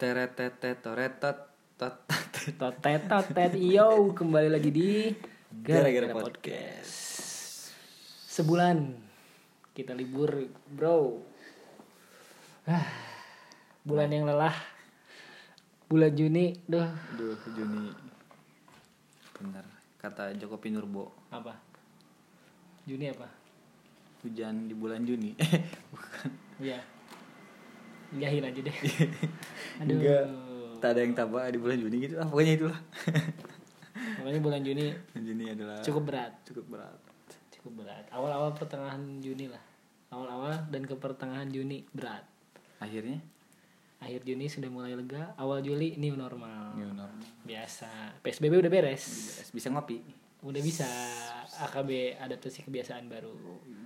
Teretetet toretot tot Totet totet yo kembali lagi di Gara-gara Podcast. Sebulan kita libur bro. Ah, bulan yang lelah. Bulan Juni, duh Aduh Juni Bener Kata Joko Pinurbo apa? Juni apa? Hujan di bulan Juni Bukan Ya, jahil aja deh. Aduh. Enggak. Tak ada yang tabah di bulan Juni gitu lah Pokoknya itulah Makanya bulan Juni Bulan Juni adalah cukup berat, cukup berat cukup berat. Awal-awal pertengahan Juni lah. Awal-awal dan ke pertengahan Juni berat. Akhirnya Akhir Juni sudah mulai lega, awal Juli new normal. New normal Biasa. PSBB udah beres. Bisa ngopi Udah bisa AKB adaptasi kebiasaan baru.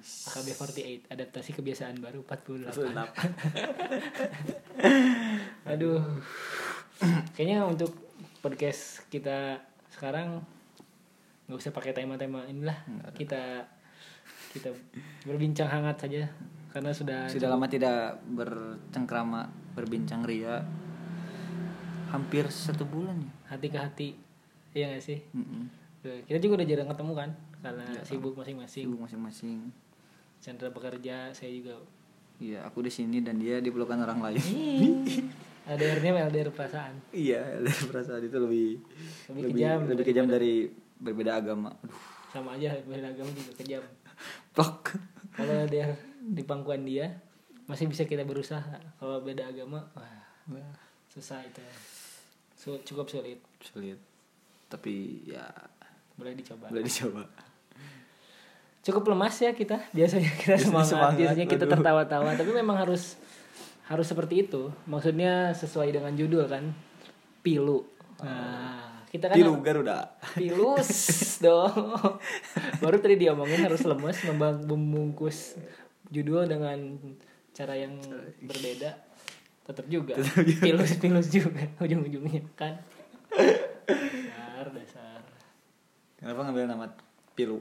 AKB 48 adaptasi kebiasaan baru 48. Aduh. Kayaknya untuk podcast kita sekarang nggak usah pakai tema-tema inilah. Kita kita berbincang hangat saja karena sudah Sudah lama tidak bercengkrama Berbincang ria Hampir satu bulan ya hati ke hati. Iya gak sih? Mm-mm. Kita juga udah jarang ketemu kan karena sibuk masing-masing. Sibuk masing-masing Chandra bekerja, saya juga Iya aku di sini dan dia dipelukan orang lain LDR-nya LDR perasaan. Iya, dari perasaan itu lebih Lebih kejam lebih kejam dari berbeda agama. Aduh, Sama aja beda agama juga kejam. plok. Kalau LDR di pangkuan dia masih bisa kita berusaha. Kalau beda agama, wah, susah itu. Cukup sulit. Sulit. Tapi ya Boleh dicoba. boleh dicoba. Cukup lemas ya kita. Biasanya kita semangat, semangat, biasanya kita tertawa-tawa, tapi memang harus harus seperti itu. Maksudnya sesuai dengan judul kan. Pilu. Nah, kita kan Pilu Garuda. Pilus dong. Baru tadi diomongin harus lemes membungkus judul dengan cara yang berbeda. Tetap juga. Pilus pilus juga ujung-ujungnya kan. Dasar dasar. Kenapa ngambil nama Pilu?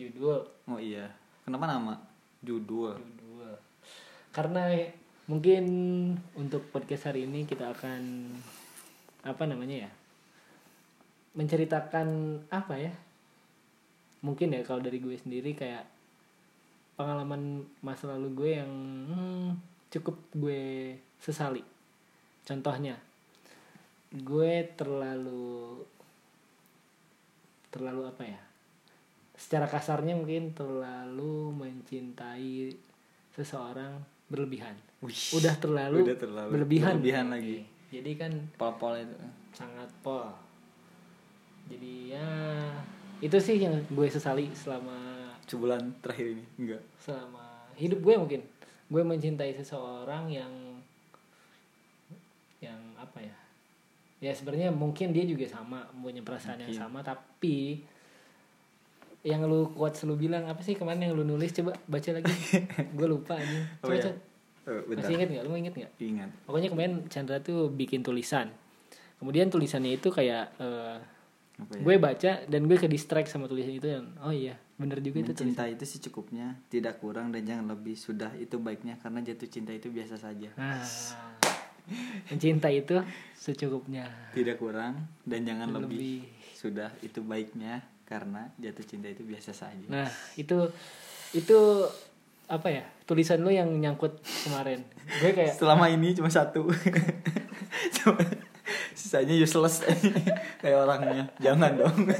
Judul Oh iya. Kenapa nama? Judul. judul. Karena mungkin untuk podcast hari ini kita akan apa namanya ya? menceritakan apa ya? Mungkin ya kalau dari gue sendiri kayak pengalaman masa lalu gue yang hmm, cukup gue sesali. Contohnya, gue terlalu terlalu apa ya? Secara kasarnya mungkin terlalu mencintai seseorang berlebihan. Wih, Udah terlalu, udah terlalu berlebihan. berlebihan lagi. Jadi kan Pol-pol itu. sangat pol. Jadi ya itu sih yang gue sesali selama Sebulan terakhir ini. Enggak. selama hidup gue mungkin gue mencintai seseorang yang yang apa ya ya sebenarnya mungkin dia juga sama punya perasaan yang Mungkin. sama tapi yang lu kuat selalu bilang apa sih kemarin yang lu nulis coba baca lagi gue lupa aja Oh, coba iya. Oh, bentar. masih inget nggak lu inget nggak Ingat. pokoknya kemarin Chandra tuh bikin tulisan kemudian tulisannya itu kayak Apa ya? gue baca dan gue ke distract sama tulisan itu dan oh iya bener juga itu Mencinta itu secukupnya, tidak kurang dan jangan lebih. Sudah itu baiknya karena jatuh cinta itu biasa saja. Nah, mencinta itu secukupnya. Tidak kurang dan jangan lebih. Lebih. Sudah itu baiknya karena jatuh cinta itu biasa saja. Nah, itu itu apa ya? Tulisan lu yang nyangkut kemarin. Gue kayak Selama ini cuma satu. Cuma sisanya useless kayak orangnya. Jangan dong.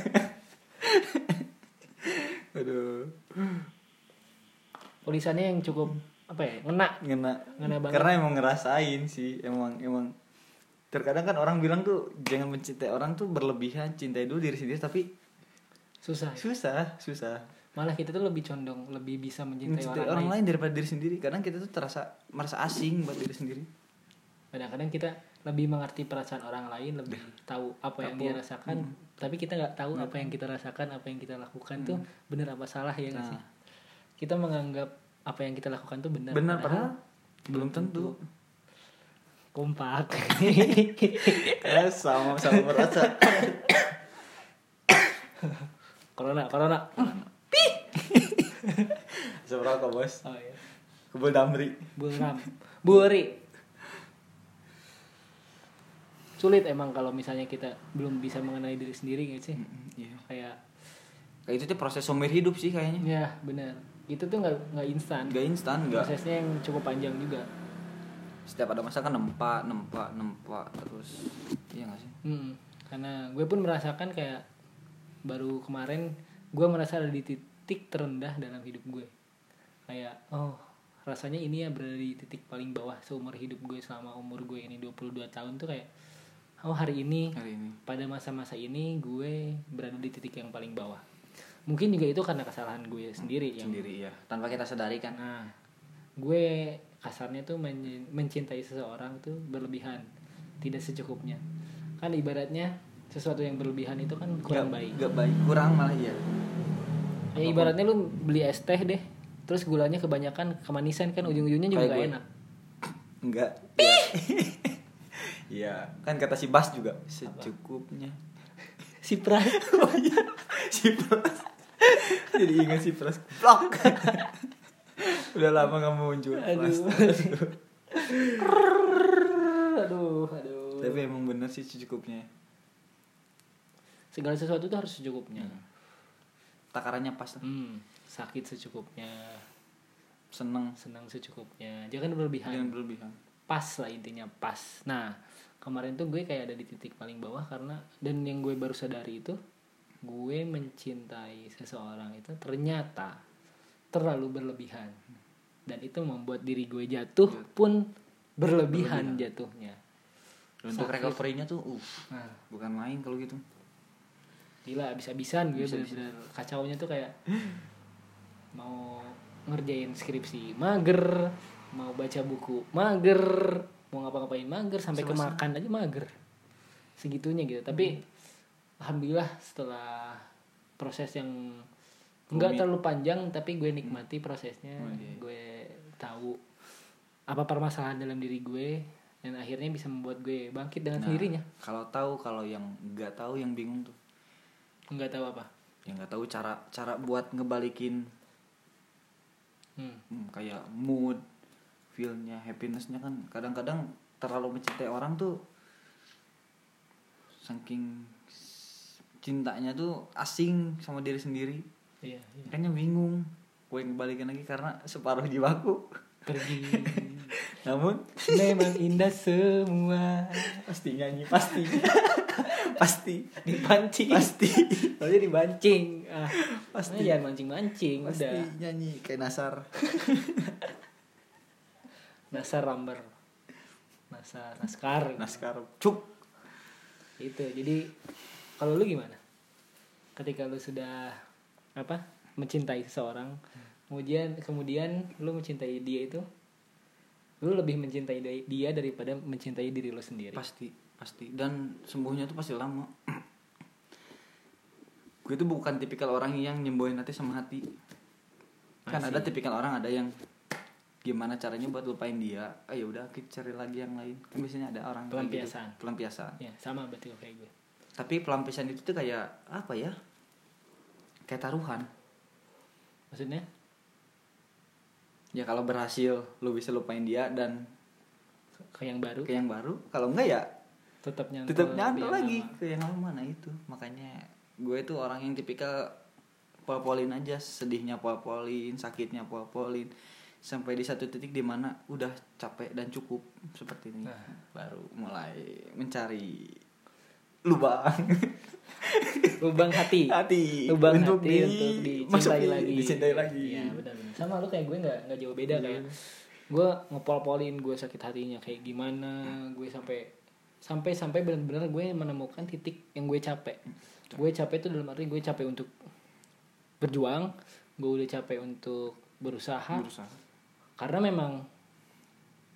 Aduh. tulisannya yang cukup apa ya? Ngena. Ngena. Ngena banget. Karena emang ngerasain sih, emang emang terkadang kan orang bilang tuh jangan mencintai orang tuh berlebihan, cintai dulu diri sendiri tapi Susah. susah, susah. Malah kita tuh lebih condong, lebih bisa mencintai, Mencintai orang, orang lain. lain daripada diri sendiri. Kadang kita tuh terasa merasa asing buat diri sendiri. Kadang-kadang kita lebih mengerti perasaan orang lain, lebih tahu apa yang dia rasakan, tapi kita nggak tahu apa yang kita rasakan, apa yang kita lakukan tuh benar apa salah ya nggak sih? Nah. Kita menganggap apa yang kita lakukan tuh benar. Benar padahal belum tentu. kompak. Ya, sama sama merasa. corona, corona. Seberapa bos? Oh iya. Kebun Damri. Buram. Buri. sulit emang kalau misalnya kita belum bisa mengenali diri sendiri gitu sih Mm, iya kayak kayak itu tuh proses sumber hidup sih kayaknya ya benar itu tuh nggak nggak instan. Nggak instan nggak. Prosesnya yang cukup panjang juga. Setiap ada masa kan nempa nempa nempa terus iya gak sih? Hmm, karena gue pun merasakan kayak baru kemarin gue merasa ada di titik terendah dalam hidup gue. Kayak oh rasanya ini ya berada di titik paling bawah seumur hidup gue selama umur gue ini 22 tahun tuh kayak oh hari ini hari ini. pada masa-masa ini gue berada di titik yang paling bawah mungkin juga itu karena kesalahan gue sendiri yang sendiri ya tanpa kita sadari kan Nah, gue kasarnya tuh men- mencintai seseorang tuh berlebihan, tidak secukupnya. Kan ibaratnya sesuatu yang berlebihan itu kan kurang Nggak- baik. nggak baik kurang malah iya Ya ibaratnya lu beli es teh deh, terus gulanya kebanyakan kemanisan kan ujung-ujungnya juga Kayak gak gue. enak. enggak Iya, kan kata si Bas juga secukupnya. Si pras Oh iya, si Pras. Jadi ingat si Pras. Blok. Udah lama gak muncul. Pras. aduh. aduh, aduh. Tapi emang bener sih secukupnya. Segala sesuatu tuh harus secukupnya. Takarannya pas. Hmm, sakit secukupnya, Seneng. senang secukupnya. Jangan berlebihan. Jangan berlebihan. pas lah intinya pas nah kemarin tuh gue kayak ada di titik paling bawah karena dan yang gue baru sadari itu gue mencintai seseorang itu ternyata terlalu berlebihan. Dan itu membuat diri gue jatuh pun berlebihan, jatuhnya. Untuk Sakit. recovery-nya tuh uh, nah. bukan main kalau gitu. gila abis-abisan gue bener-bener. Kacaunya tuh kayak mau ngerjain skripsi mager mau baca buku mager mau ngapa-ngapain mager sampai ke makan aja mager. Segitunya gitu. Tapi alhamdulillah setelah proses yang nggak terlalu panjang tapi gue nikmati prosesnya Oh, iya. gue tahu apa permasalahan dalam diri gue dan akhirnya bisa membuat gue bangkit dengan sendirinya Kalau tahu kalau yang nggak tahu yang bingung tuh. nggak tahu apa Yang nggak tahu cara cara buat ngebalikin hmm. hmm, kayak mood, feelnya, happinessnya kan kadang-kadang terlalu mencintai orang tuh saking cintanya tuh asing sama diri sendiri. Iya, iya. makanya bingung. Gue ngebalikin lagi karena separuh jiwaku. Pergi. Namun memang indah semua. Pasti nyanyi pasti. Pasti. Dipancing. Pasti. Soalnya dibancing. Ah Pasti. pasti jangan mancing mancing pasti udah. nyanyi kayak Nasar. Nasar ramber nasar naskar. Naskar. Cuk. Itu jadi kalau lu gimana? Ketika lu sudah apa mencintai seseorang kemudian kemudian lu mencintai dia itu lu lebih mencintai dia- daripada mencintai diri lu sendiri. Pasti pasti. Dan sembuhnya tuh pasti lama. Gue tuh bukan tipikal orang yang nyembuhin hati sama hati. Kan Masih. ada tipikal orang ada yang gimana caranya buat lupain dia. Ah ya udah kita cari lagi yang lain. Kan biasanya ada orang gitu. Pelampiasan. pelampiasan. Ya sama berarti kayak gue tapi pelampiasan itu tuh kayak apa ya kayak taruhan. Maksudnya? Ya kalau berhasil lu bisa lupain dia dan ke yang baru? Ke yang baru kalau enggak ya tetap nyantol tetap nyantol lagi lama. ke yang lama nah itu. Makanya gue tuh orang yang tipikal pol-polin aja sedihnya pol-polin sakitnya pol-polin sampai di satu titik di mana udah capek dan cukup seperti ini. Nah. baru mulai mencari lubang. Lubang hati. Hati. Lubang untuk hati di- untuk dicintai lagi. dicintai lagi. Iya, benar benar. Sama lu kayak gue nggak nggak jauh beda Iya. kayak gue ngepol-polin gue sakit hatinya kayak gimana gue sampai sampai sampai benar-benar gue menemukan titik yang gue capek. Gue capek itu dalam arti gue capek untuk berjuang gue udah capek untuk berusaha. Berusaha. Karena memang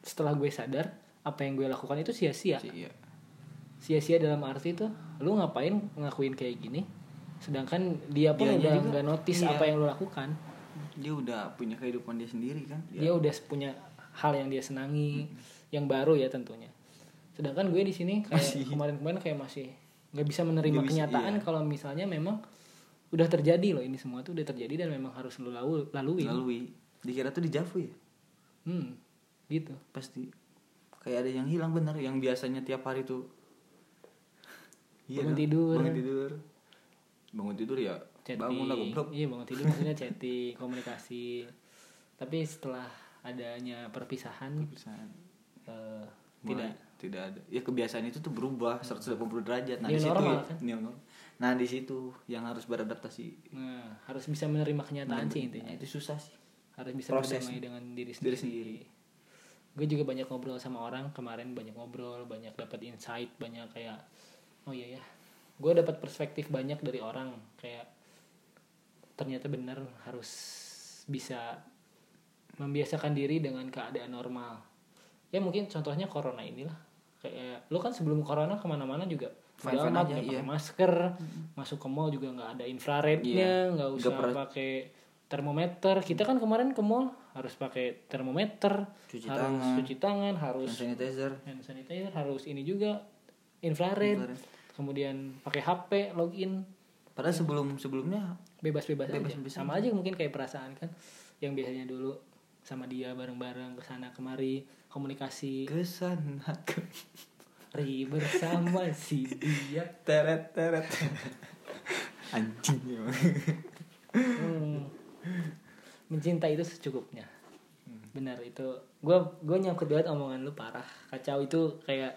setelah gue sadar apa yang gue lakukan itu sia-sia. Sih, iya. Sia-sia dalam arti tuh lu ngapain ngelakuin kayak gini? Sedangkan dia pun Dianya udah juga, nggak notice iya. apa yang lu lakukan. Dia udah punya kehidupan dia sendiri kan? Dia udah punya hal yang dia senangi yang baru ya tentunya. Sedangkan gue di sini kayak kemarin-kemarin kayak masih nggak bisa menerima bisa, kenyataan iya. kalau misalnya memang udah terjadi loh ini semua tuh udah terjadi dan memang harus lu lalu lalui lalui. Dikira tuh dijavu ya? Hmm gitu. Pasti. Kayak ada yang hilang bener. Yang biasanya tiap hari tuh Iya bangun dong, tidur. Bangun tidur. Bangun tidur ya chatting. bangun lah goblok. Iya bangun tidur maksudnya chatting komunikasi. Tapi setelah adanya perpisahan Perpisahan. eh, Mulai tidak. tidak ada. Ya kebiasaan itu tuh berubah 180 derajat. Nah di situ normal, ya- kan? nah di situ yang harus beradaptasi. Nah, harus bisa menerima kenyataan sih intinya. Nah, itu susah sih. Harus bisa Proses. berdamai dengan diri Diri sendiri. sendiri. Gue juga banyak ngobrol sama orang. Kemarin banyak ngobrol, banyak dapat insight, banyak kayak oh iya ya. Gue dapat perspektif banyak dari orang kayak ternyata benar harus bisa membiasakan diri dengan keadaan normal. Ya mungkin contohnya corona inilah. Kayak lu kan sebelum corona ke mana-mana juga Fine-fine udah amat aja, iya. masker, masuk ke mall juga nggak ada infrarednya, Iya. nggak Nggak usah pakai termometer. Kita kan kemarin ke mall harus pakai termometer, Cuci harus tangan. cuci tangan, harus hand sanitizer hand sanitizer, harus ini juga infrared. Infrared. Kemudian pakai HP, login, padahal sebelum sebelumnya bebas-bebas aja. Bebas-bebas Sama aja mungkin kayak perasaan kan yang biasanya dulu sama dia bareng-bareng ke sana kemari komunikasi ke sana ke ri bersama si dia teret teret anjing emang. Hmm. mencintai itu secukupnya benar itu gue gue nyangkut banget omongan lu parah kacau itu kayak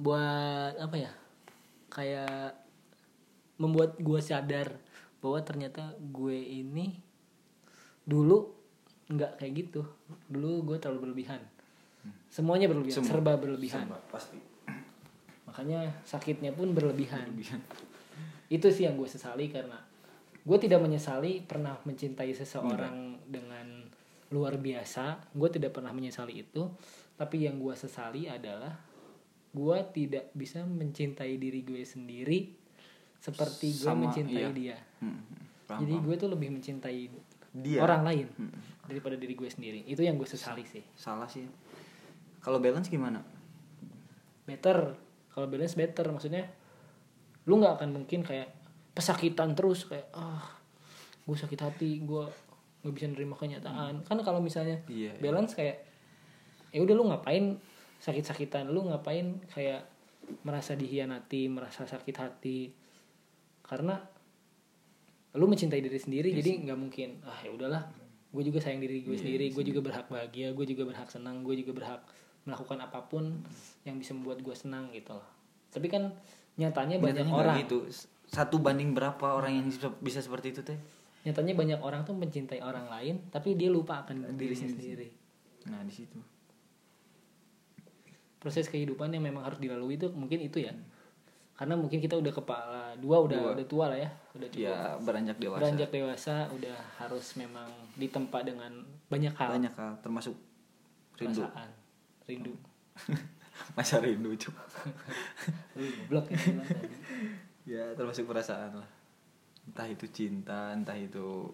buat apa ya? Kayak membuat gue sadar bahwa ternyata gue ini dulu nggak kayak gitu. Dulu gue terlalu berlebihan. Semuanya berlebihan Semua. serba berlebihan. Sama, pasti. Makanya sakitnya pun berlebihan. Berlebihan. itu sih yang gue sesali karena gue tidak menyesali pernah mencintai seseorang dengan luar biasa. Gue tidak pernah menyesali itu. Tapi yang gue sesali adalah gue tidak bisa mencintai diri gue sendiri seperti gue mencintai iya. dia Hmm, paham, jadi gue tuh lebih mencintai Dia. orang lain Hmm. daripada diri gue sendiri itu yang gue sesali sih salah sih kalau balance gimana better kalau balance better maksudnya lu nggak akan mungkin kayak pesakitan terus kayak ah gue sakit hati gue nggak bisa nerima kenyataan kan kalau misalnya Iya, iya. balance kayak ya udah lu ngapain sakit-sakitan. Lu ngapain kayak merasa dihianati merasa sakit hati? Karena lu mencintai diri sendiri jadi nggak mungkin ah ya udahlah gue juga sayang diri gue Iya, sendiri gue juga berhak bahagia gue juga berhak senang gue juga berhak melakukan apa pun yang bisa membuat gue senang gitu loh tapi kan nyatanya banyak Nyatanya orang. gitu. Satu banding berapa orang yang bisa, seperti itu teh? Nyatanya banyak orang tuh mencintai orang lain tapi dia lupa akan Dirinya sendiri. Nah di situ proses kehidupan yang memang harus dilalui itu mungkin itu ya. Karena mungkin kita udah kepala dua udah Dua. udah tua lah ya udah cukup. Ya beranjak dewasa. Beranjak dewasa udah harus memang ditempa dengan banyak hal. Banyak hal termasuk rindu. Perasaan rindu. Masa rindu cuk? Lu goblok ya ya termasuk perasaan lah. Entah itu cinta entah itu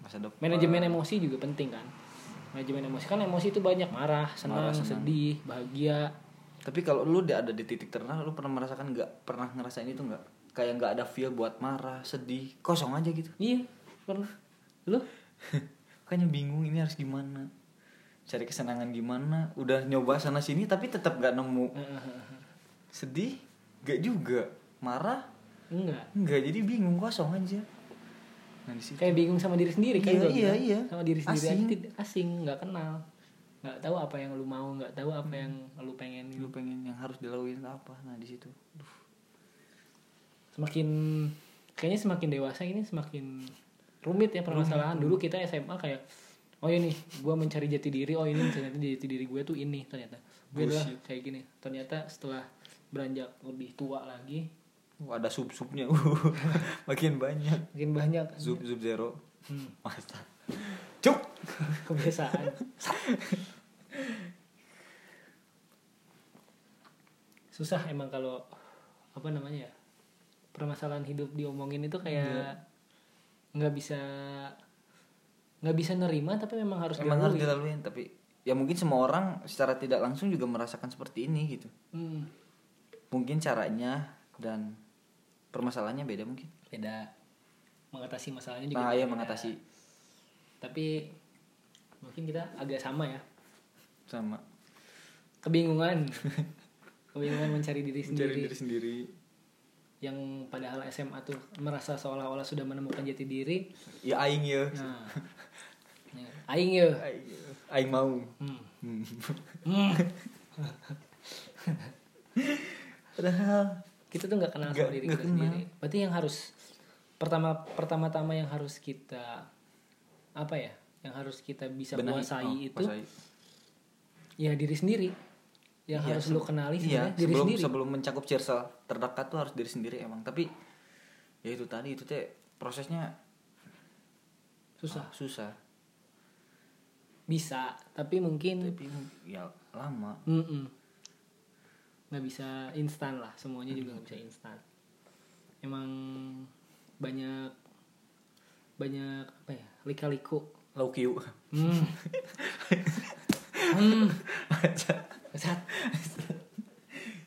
masa depan. Manajemen emosi juga penting kan manajemen emosi. Kan emosi itu banyak. Marah senang, Marah, senang. sedih bahagia. Tapi kalau lu udah ada di titik terendah lu pernah merasakan nggak? Pernah ngerasain itu nggak? Kayak nggak ada feel buat marah sedih kosong aja gitu. Iya pernah. Lu? Makanya bingung ini harus gimana. Cari kesenangan gimana. Udah nyoba sana sini tapi tetap nggak nemu. Sedih? Nggak juga. Marah? Enggak. Nggak. Jadi bingung kosong aja nah di situ. Kayak bingung sama diri sendiri kan Iya, iya, iya. sama diri sendiri Asing. aja tidak asing nggak kenal. Nggak tahu apa yang lu mau nggak tahu apa yang lu pengen lu pengen yang harus dilakuin apa? Nah di situ. Duh. semakin kayaknya semakin dewasa ini semakin rumit ya permasalahan. Dulu kita SMA kayak oh ini gue mencari jati diri. Oh ini ternyata jati diri gue tuh ini ternyata. Gue adalah kayak gini. Ternyata setelah beranjak lebih tua lagi Wah, ada sub subnya makin banyak. Makin banyak sub sub zero. Hmm, masa. Cuk. Kebiasaan. Susah emang kalau apa namanya ya permasalahan hidup diomongin itu kayak nggak bisa nggak bisa nerima tapi memang harus emang harus dilalui. dilaluin tapi ya mungkin semua orang secara tidak langsung juga merasakan seperti ini gitu. Hmm, mungkin caranya dan permasalahannya beda mungkin. Beda. Mengatasi masalahnya juga nah ya beda. mengatasi. Tapi mungkin kita agak sama ya. Sama. Kebingungan. Kebingungan mencari diri mencari sendiri. diri sendiri. Yang padahal SMA tuh merasa seolah-olah sudah menemukan jati diri. Ya aing ya. Nah. Ya, aing ya. Aing, aing mau. Hmm. Hmm. Hmm. padahal kita tuh nggak kenal Nggak- sama diri kita kenal. sendiri. Berarti yang harus pertama pertama-tama yang harus kita apa ya yang harus kita bisa benahi- kuasai oh, itu kuasai. ya diri sendiri. Yang Iya, harus lu kenali iya diri sebelum sendiri. sebelum mencakup circle terdekat tuh harus diri sendiri emang. Tapi ya itu tadi itu teh prosesnya susah. Ah, susah. Bisa tapi mungkin tapi ya lama. Mm-mm. Nggak bisa instan lah semuanya juga nggak bisa instan. Emang banyak banyak apa ya lika-liku. Low Q hmm. hmm. Kesat.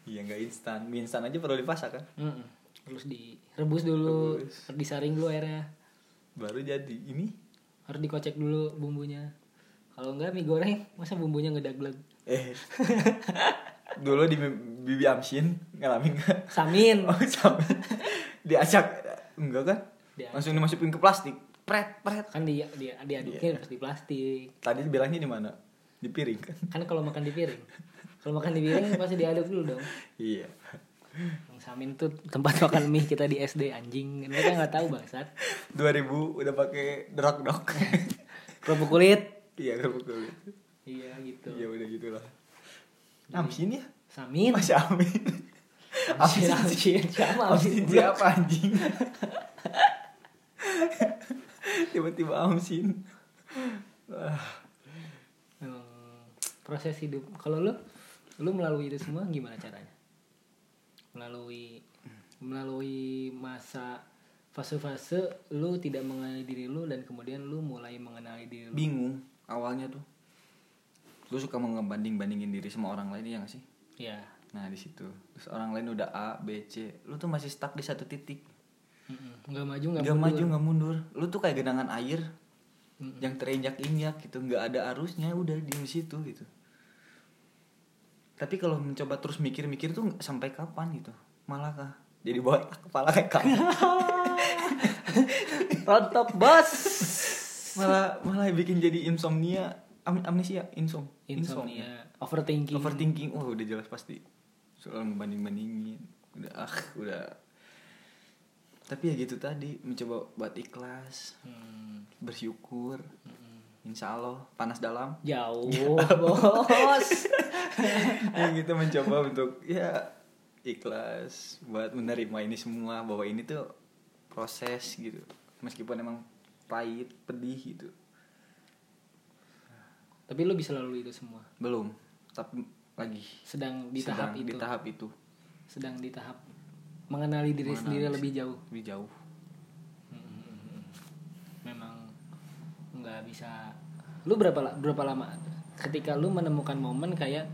iya nggak instan. Mie instan aja perlu dipasak kan? Mm-mm. terus direbus dulu Rebus. disaring dulu airnya. Baru jadi. Ini? Harus dikocek dulu bumbunya. Kalau enggak mie goreng masa bumbunya ngedaglag eh. Dulu di bibi amsin ngalamin nggak? Samin. Oh sama diacak enggak kan? Diacak. langsung dimasukin ke plastik. Pret pret. Kan dia dia diaduknya pasti plastik. Tadi bilangnya di mana? Di piring kan? Kan kalau makan di piring. Kalau makan di piring pasti diaduk dulu dong. Iya. Bang Samin tuh tempat makan mie kita di SD anjing. Mereka nggak tahu bangsat. 2000 udah pakai drok dok kerupuk kulit. Iya kerupuk kulit. Iya gitu. Iya udah gitulah. Amsin ya Samin. Masih amin Amsin Amsin siapa? Amsin siapa anjing? Tiba-tiba Wah, Emang proses hidup. Kalau lu lu melalui itu semua gimana caranya? Melalui melalui masa fase-fase lu tidak mengenali diri lu dan kemudian lu mulai mengenali diri lu. Bingung awalnya tuh. Lu suka mau ngebanding bandingin diri sama orang lain ya gak sih ya nah di situ. Terus orang lain udah A B C. Lu tuh masih stuck di satu titik. Mm-mm. nggak maju nggak nggak mundur. maju nggak mundur. Lu tuh kayak genangan air Mm-mm. yang terinjak injak gitu. Nggak ada arusnya udah di situ gitu. Tapi kalau mencoba terus mikir-mikir tuh sampai kapan gitu. Malah kah jadi botak kepala kayak kamu. Rontok bos. Malah malah bikin jadi insomnia. Am amnesia insom insomnia. Overthinking. Overthinking. Oh udah jelas pasti. Soal ngebanding bandingin udah ah udah. Tapi ya gitu tadi mencoba buat ikhlas Hmm, bersyukur. Mm-mm. insya Allah panas dalam. Jauh bos. Ya gitu mencoba untuk ya ikhlas buat menerima ini semua. Bahwa ini tuh proses gitu. Meskipun emang pahit pedih gitu tapi lu bisa lalui itu semua? Belum. Tapi lagi. Sedang di sedang tahap itu. di tahap itu. Sedang di tahap mengenali diri Mengenali sendiri diri lebih jauh. Lebih jauh. Memang nggak bisa. Lu berapa berapa lama ketika lu menemukan momen kayak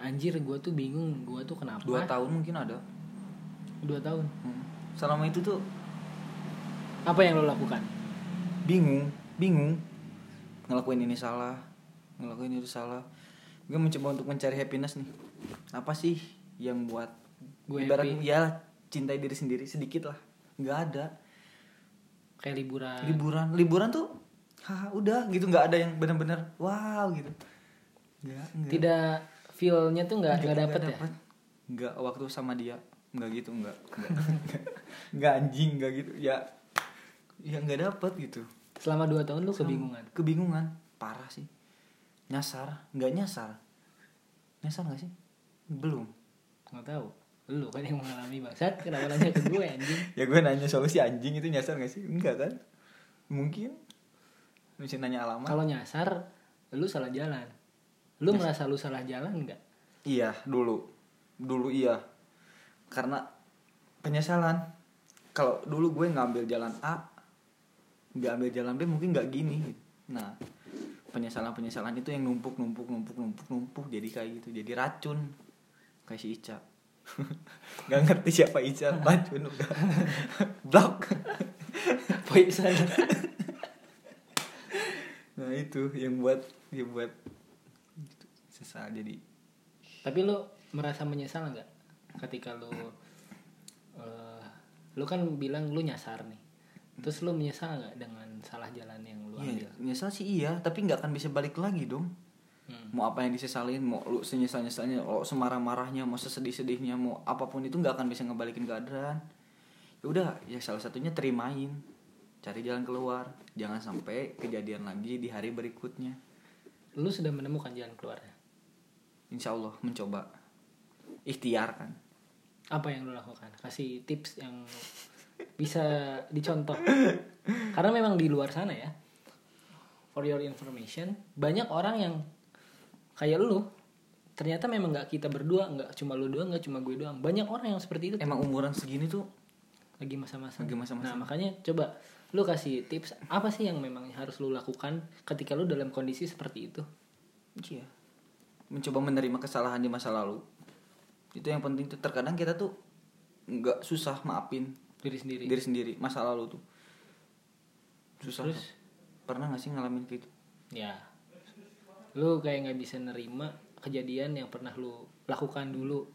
anjir gue tuh bingung gue tuh kenapa? Dua tahun mungkin ada. Dua tahun? Hmm. selama itu tuh apa yang lo lakukan? Bingung. Bingung. Ngelakuin ini salah ngelakuin itu salah. Gue mencoba untuk mencari happiness nih. Apa sih yang buat Gue ibarat happy. ya cintai diri sendiri sedikit lah. Nggak ada. Kayak liburan. Liburan. Liburan tuh haha udah gitu. Nggak ada yang benar-benar wow gitu. Nggak nggak. Tidak feelnya tuh nggak nggak dapet ya? dapet. nggak waktu sama dia. Nggak gitu nggak nggak nggak. Anjing nggak gitu. Ya ya nggak dapet gitu. Selama dua tahun lu kebingungan? Kebingungan. Parah sih nyasar? Nggak nyasar? Nyasar nggak sih? Belum. Nggak tahu. Lu kan yang mengalami bangsat. Kenapa nanya ke gue anjing? Ya gue nanya solusi anjing itu nyasar nggak sih? Enggak kan? Mungkin. Mesti nanya alamat. Kalau nyasar lu salah jalan. Lu merasa lu salah jalan nggak? Iya dulu. Dulu iya. Karena penyesalan. Kalau dulu gue ngambil jalan A nggak ambil jalan B mungkin nggak gini. Nah penyesalan penyesalan itu yang numpuk numpuk numpuk numpuk numpuk jadi kayak gitu jadi racun. Kayak si Ica. Nggak ngerti siapa Ica racun udah. Blok. Poison. Nah itu yang buat yang buat gitu, sesal jadi. Tapi lu merasa menyesal nggak ketika lu eh, lu kan bilang lu nyasar nih terus lu menyesal nggak dengan salah jalan yang lu Iya, ambil nyesal sih iya, tapi nggak akan bisa balik lagi dong. Hmm. Mau apa yang disesalin, mau lu senyesal nyesalnya, mau semarah-marahnya, mau sesedih sedihnya, mau apa pun itu nggak akan bisa ngebalikin keadaan. Ya udah, ya salah satunya terimain, cari jalan keluar, jangan sampai kejadian lagi di hari berikutnya. lu sudah menemukan jalan keluarnya Insya Allah mencoba ikhtiar kan. apa yang lu lakukan kasih tips yang bisa dicontoh karena memang di luar sana ya for your information banyak orang yang kayak lu ternyata memang nggak kita berdua nggak cuma lu doang nggak cuma gue doang banyak orang yang seperti itu Emang umuran segini tuh lagi masa-masa Lagi masa-masa. nah makanya coba lu kasih tips apa sih yang memang harus lu lakukan ketika lu dalam kondisi seperti itu Iya. Mencoba menerima kesalahan di masa lalu. Itu yang penting tuh. Terkadang kita tuh nggak susah maafin diri sendiri diri sendiri masa lalu tuh. Susah. Terus? tuh. Pernah gak sih ngalamin gitu? ya lu kayak nggak bisa nerima kejadian yang pernah lu lakukan dulu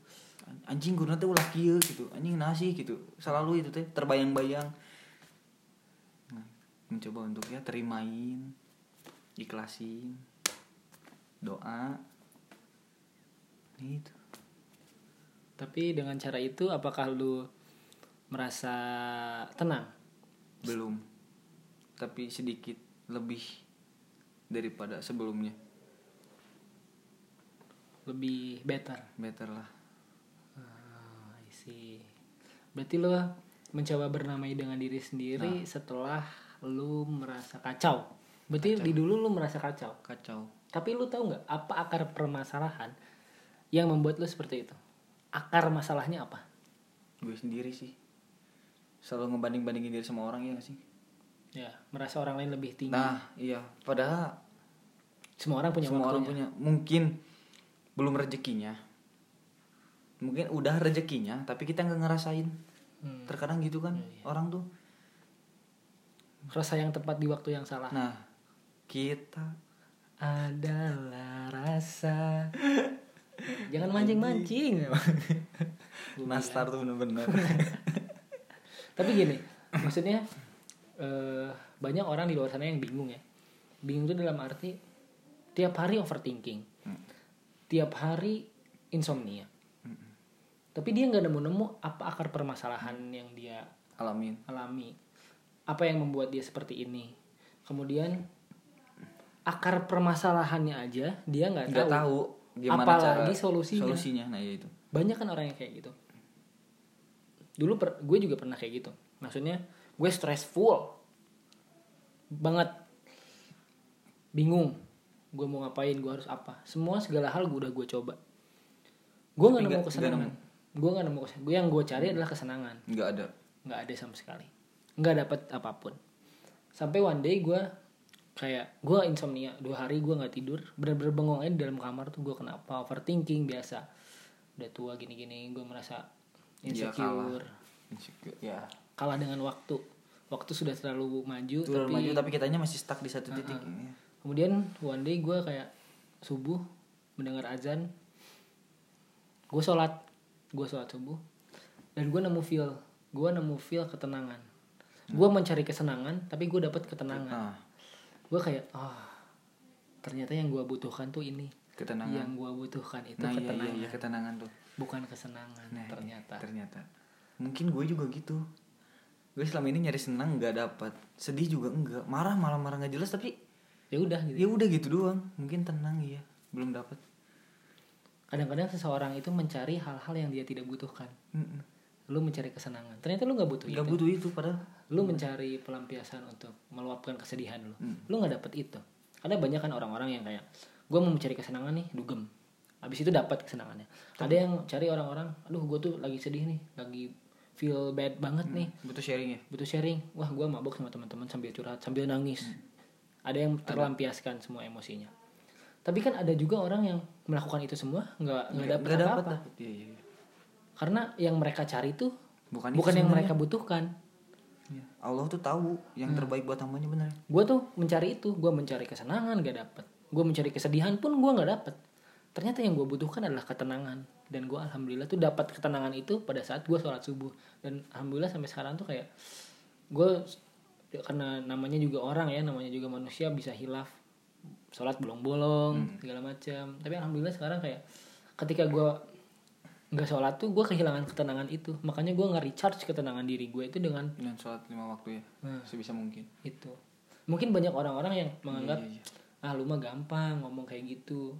Anjing gue nanti ulah kieu gitu. Anjing nasi gitu. Selalu itu teh terbayang-bayang. Nah, mencoba untuk ya terimain, ikhlasin, doa. Gitu. Tapi dengan cara itu apakah lu merasa tenang? belum tapi sedikit lebih daripada sebelumnya Lebih better. better lah Ah, I see. Berarti lu mencoba bernamai dengan diri sendiri setelah lu merasa kacau. Berarti di dulu lu merasa kacau. kacau Tapi lu tahu nggak apa akar permasalahan yang membuat lu seperti itu? Akar masalahnya apa? gue sendiri sih selalu ngebanding bandingin diri sama orang ya gak sih? Ya, merasa orang lain lebih tinggi. nah iya. Padahal Semua orang punya semua orang waktunya. punya. Mungkin belum rezekinya. Mungkin udah rezekinya tapi kita nggak ngerasain. Hmm. terkadang gitu kan orang tuh. Rasa yang tepat di waktu yang salah. nah kita adalah rasa. Jangan mancing-mancing. Nastar tuh bener-bener tapi gini maksudnya eh, banyak orang di luar sana yang bingung ya. Bingung itu dalam arti tiap hari overthinking. Tiap hari insomnia. Tapi dia nggak nemu-nemu apa akar permasalahan yang dia alamin alami. Apa yang membuat dia seperti ini. Kemudian akar permasalahannya aja dia nggak nggak tahu. tahu gimana Apalagi cara solusinya. solusinya. Nah ya itu. Banyak kan orang yang kayak gitu dulu per- gue juga pernah kayak gitu. Maksudnya gue stressful banget. Bingung gue mau ngapain gue harus apa. Semua segala hal gue udah gue coba. Gue nggak nemu kesenangan. gue nggak nemu kesenangan. Gue yang gue cari adalah kesenangan. Nggak ada? Nggak ada sama sekali. Nggak dapat apa pun. Sampai one day gue kayak gue insomnia. Dua hari gue nggak tidur. Bener-bener bengong aja di dalam kamar tuh gue kenapa overthinking biasa. Udah tua gini-gini gue merasa Iya, insecure. Insecure, ya. Kalah dengan waktu. Waktu sudah terlalu maju turun tapi maju tapi kitanya masih stuck di satu titik ya. kemudian one day gue kayak subuh mendengar azan. Gue sholat. Gue sholat subuh. Dan gue nemu feel. Gue nemu feel ketenangan. Gue mencari kesenangan tapi gue dapat ketenangan. Nah gue kayak ah ternyata yang gue butuhkan tuh ini. Ketenangan. Yang gue butuhkan itu nah iya, ketenangan. iya iya ketenangan tuh bukan kesenangan nah ternyata. ternyata. Mungkin gue juga gitu. Gue selama ini nyari senang nggak dapat sedih juga enggak marah malah marah nggak jelas tapi ya udah gitu. ya udah gitu doang. Mungkin tenang iya. Belum dapat kadang-kadang seseorang itu mencari hal-hal yang dia tidak butuhkan. Mm-mm. lu mencari kesenangan. Ternyata lu nggak butuh nggak itu. butuh itu padahal. Lu mencari pelampiasan untuk meluapkan kesedihan lu. Hmm. lu nggak dapet itu. Ada banyak kan orang-orang yang kayak gue mau mencari kesenangan nih dugem habis itu dapat kesenangannya. Ada yang cari orang-orang aduh gue tuh lagi sedih nih lagi feel bad banget nih. butuh sharing ya? Butuh sharing. Wah gue mabok sama teman-teman sambil curhat sambil nangis. Ada yang terlampiaskan semua emosinya. Tapi kan ada juga orang yang melakukan itu semua nggak nggak nggak dapat apa-apa. iya iya iya. karena yang mereka cari tuh bukan, bukan yang sebenarnya. mereka butuhkan. Iya. Allah tuh tahu yang terbaik buat hambanya bener. Gue tuh mencari itu gue mencari kesenangan gak dapet. Gue mencari kesedihan pun gue nggak dapet ternyata yang gue butuhkan adalah ketenangan. Dan gue alhamdulillah tuh dapat ketenangan itu pada saat gue sholat subuh. Dan alhamdulillah sampai sekarang tuh kayak gue karena namanya juga orang ya namanya juga manusia bisa hilaf. Sholat bolong-bolong segala macam. Tapi alhamdulillah sekarang kayak ketika gue nggak sholat tuh gue kehilangan ketenangan itu. Makanya gue nggak recharge ketenangan diri gue itu dengan dengan sholat lima waktu ya Nah. sebisa mungkin. Itu. Mungkin banyak orang-orang yang menganggap Iya, iya. ah lu mah gampang ngomong kayak gitu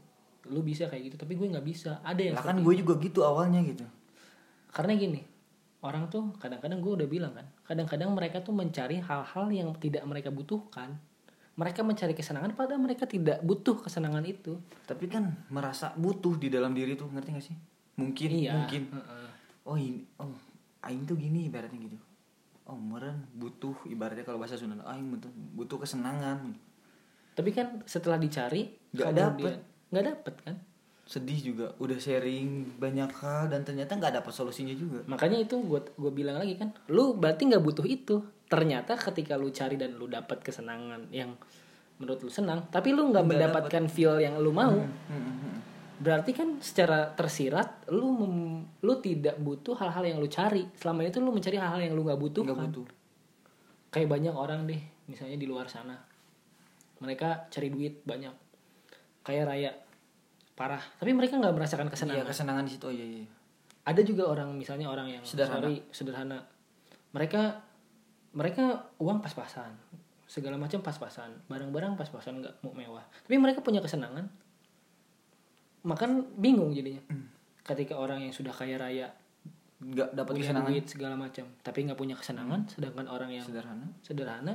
lu bisa kayak gitu tapi gue nggak bisa. Ada yang lah kan gue juga gitu awalnya gitu. Karena gini orang tuh kadang-kadang gue udah bilang kan kadang-kadang mereka tuh mencari hal-hal yang tidak mereka butuhkan. Mereka mencari kesenangan padahal mereka tidak butuh kesenangan itu. Tapi kan merasa butuh di dalam diri tuh ngerti gak sih? Mungkin iya mungkin. Heeh. oh ini oh aing tuh gini ibaratnya gitu. Oh meren butuh ibaratnya kalau bahasa Sunda aing butuh butuh kesenangan. Tapi kan setelah dicari Nggak dapet. Nggak dapet kan? Sedih juga udah sharing banyak hal dan ternyata nggak dapat solusinya juga. Makanya itu gue gue bilang lagi kan lu berarti nggak butuh itu. Ternyata ketika lu cari dan lu dapat kesenangan yang menurut lu senang tapi lu nggak mendapatkan feel yang lu mau. Hmm, hmm, hmm. berarti kan secara tersirat lu mem- lu tidak butuh hal-hal yang lu cari. Selama itu lu mencari hal-hal yang lu nggak butuh nggak butuh. Kayak banyak orang deh misalnya di luar sana. Mereka cari duit banyak. Kayak raya parah. Tapi mereka nggak merasakan iya kesenangan kesenangan di situ. Oh iya iya ada juga orang misalnya orang yang Sederhana. sorry sederhana. Mereka mereka uang pas-pasan. Segala macam pas-pasan. Barang-barang pas-pasan nggak mau mewah. Tapi mereka punya kesenangan. Makan bingung jadinya. Ketika orang yang sudah kaya raya nggak dapat kesenangan. duit segala macam. Tapi nggak punya kesenangan sedangkan orang yang sederhana. sederhana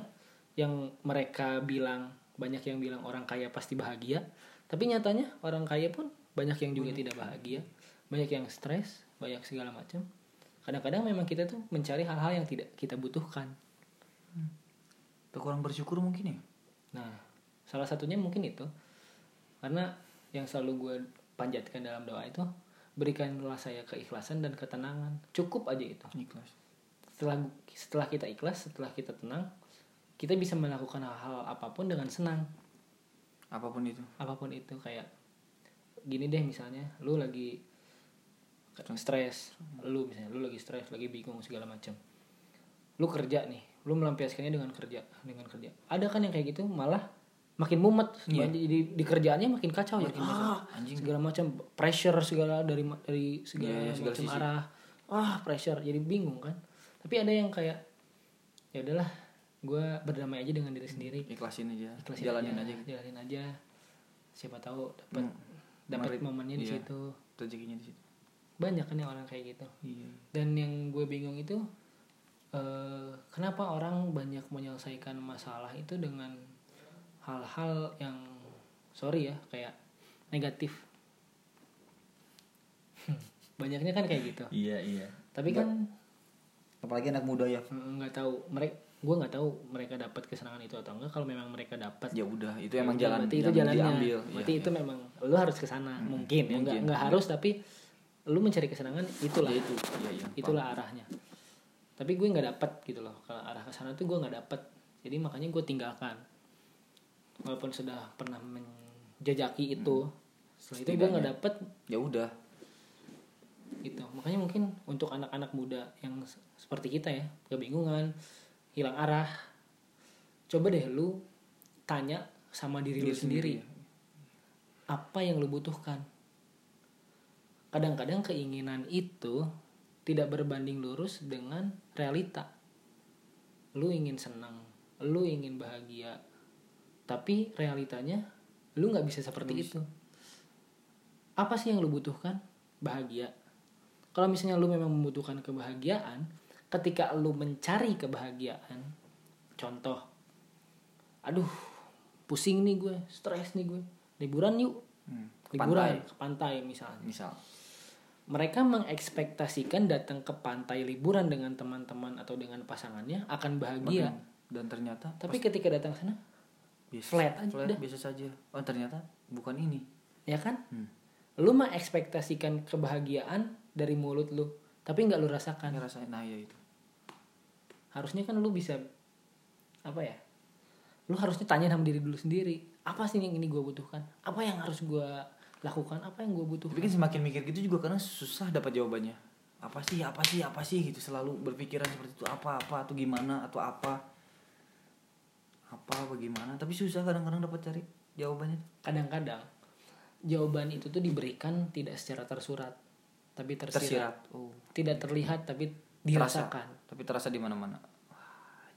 yang mereka bilang banyak yang bilang orang kaya pasti bahagia tapi nyatanya orang kaya pun banyak yang juga tidak bahagia banyak yang stres banyak segala macam. Kadang-kadang memang kita tuh mencari hal-hal yang tidak kita butuhkan. Tuh kurang bersyukur mungkin ya? Nah salah satunya mungkin itu. Karena yang selalu gue panjatkan dalam doa itu berikanlah saya keikhlasan dan ketenangan. Cukup aja itu. Ikhlas. Setelah setelah kita ikhlas setelah kita tenang kita bisa melakukan hal-hal apa pun dengan senang apa pun itu apa pun itu kayak gini deh misalnya lu lagi stres lu misalnya lu lagi stres lagi bingung segala macam lu kerja nih lu melampiaskannya dengan kerja dengan kerja ada kan yang kayak gitu malah makin mumet Iya. jadi di kerjaannya makin kacau makin ah, kacau. anjing. segala macam pressure segala dari dari segala, Iya, iya, segala macam sisi. arah ah pressure jadi bingung kan tapi ada yang kayak ya udahlah gue berdamai aja dengan diri sendiri. Ikhlasin aja. Ikhlasin jalanin aja, gitu. jalanin aja. Siapa tahu dapat Hmm. dapat momennya di iya. situ. Rezekinya di situ. Banyak kan yang orang kayak gitu. Iya. Dan yang gue bingung itu eh, kenapa orang banyak menyelesaikan masalah itu dengan hal-hal yang sorry ya kayak negatif? Banyaknya kan kayak gitu. Iya iya. Tapi kan apalagi anak muda ya. Nggak tahu mereka gue nggak tahu mereka dapat kesenangan itu atau enggak. Kalau memang mereka dapat ya udah itu emang Ya, jalan berarti itu jalannya. diambil. Berarti Iya, itu memang lu harus ke sana. Mungkin ya nggak nggak harus tapi lu mencari kesenangan itulah. Ya, itu iya iya itulah arahnya. Tapi gue nggak dapat gitu loh. Kalau arah ke sana tuh gue nggak dapat. Jadi makanya gue tinggalkan. Walaupun sudah pernah menjajaki itu setelah itu gue nggak dapet ya udah. Gitu. Makanya mungkin untuk anak-anak muda yang se- seperti kita ya kebingungan hilang arah. Coba deh lu tanya sama diri, lu Diri sendiri sendiri, apa yang lu butuhkan? Kadang-kadang keinginan itu tidak berbanding lurus dengan realita. Lu ingin senang lu ingin bahagia tapi realitanya lu nggak bisa seperti itu. Apa sih yang lu butuhkan? Bahagia. Kalau misalnya lu memang membutuhkan kebahagiaan ketika lu mencari kebahagiaan contoh aduh pusing nih gue stres nih gue liburan yuk. Hmm, ke liburan pantai. ke pantai misalnya. Misal. Mereka mengekspektasikan datang ke pantai liburan dengan teman-teman atau dengan pasangannya akan bahagia. Dan ternyata tapi ketika datang sana biasa, flat aja flat udah. biasa saja. Oh ternyata bukan ini. Ya kan? Hmm. lu mengekspektasikan kebahagiaan dari mulut lu tapi nggak lu rasakan. Nah ya itu harusnya kan lu bisa apa ya lu harusnya tanya sama diri dulu sendiri apa sih yang ini gue butuhkan? Apa yang harus gue lakukan? Apa yang gue butuh tapi kan semakin mikir gitu juga karena susah dapat jawabannya. Apa sih apa sih apa sih gitu selalu berpikiran seperti itu apa apa atau gimana atau apa? Apa bagaimana tapi susah kadang-kadang dapat cari jawabannya. Kadang-kadang jawaban itu tuh diberikan tidak secara tersurat tapi tersirat, tersirat oh. Tidak terlihat tapi terasa. dirasakan. Tapi terasa di mana-mana.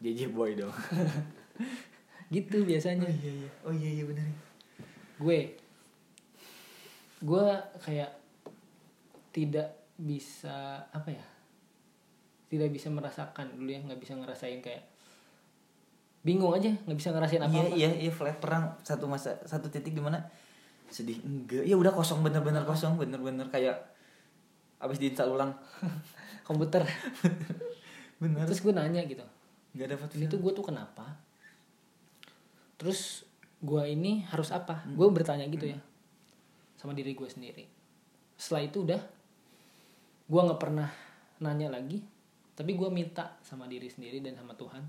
JJ boy dong. Gitu biasanya. Iya iya. Oh iya iya benar gue gue kayak tidak bisa apa ya tidak bisa merasakan. Dulu ya nggak bisa ngerasain kayak bingung aja nggak bisa ngerasain apa iya apa iya iya flat perang. Satu masa satu titik di mana sedih enggak. Ya udah kosong bener-bener kosong bener-bener kayak abis diinstal ulang komputer. Bener terus gue nanya gitu. Nggak dapat ini tuh gue tuh kenapa? Terus gue ini harus apa? Hmm. gue bertanya gitu ya sama diri gue sendiri. Setelah itu udah gue nggak pernah nanya lagi tapi gue minta sama diri sendiri dan sama Tuhan.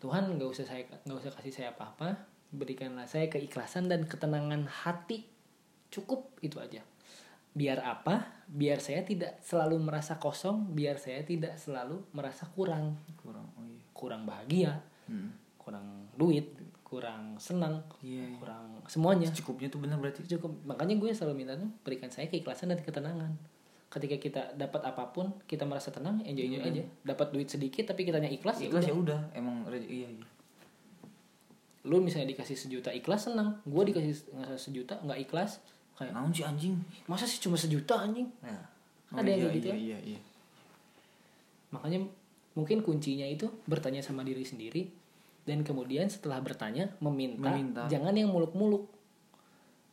Tuhan nggak usah saya nggak usah kasih saya apa-apa berikanlah saya keikhlasan dan ketenangan hati. Cukup itu aja biar apa? Biar saya tidak selalu merasa kosong biar saya tidak selalu merasa kurang. Kurang oh iya. Kurang bahagia hmm. kurang duit kurang senang iya, iya. kurang semuanya. Cukupnya tuh bener berarti. Cukup. Makanya gue selalu minta tuh berikan saya keikhlasan dan ketenangan. Ketika kita dapat apa pun kita merasa tenang enjoy enjoy aja. Dapat duit sedikit tapi kitanya ikhlas ya ikhlas ya udah. emang iya iya. Lu misalnya dikasih sejuta ikhlas senang. Gue dikasih sejuta nggak ikhlas kayak naon sih anjing? Masa sih cuma sejuta anjing? Nah Ada yang iya, kayak gitu iya, ya? iya iya. Makanya mungkin kuncinya itu bertanya sama diri sendiri dan kemudian setelah bertanya meminta, Meminta. jangan yang muluk-muluk.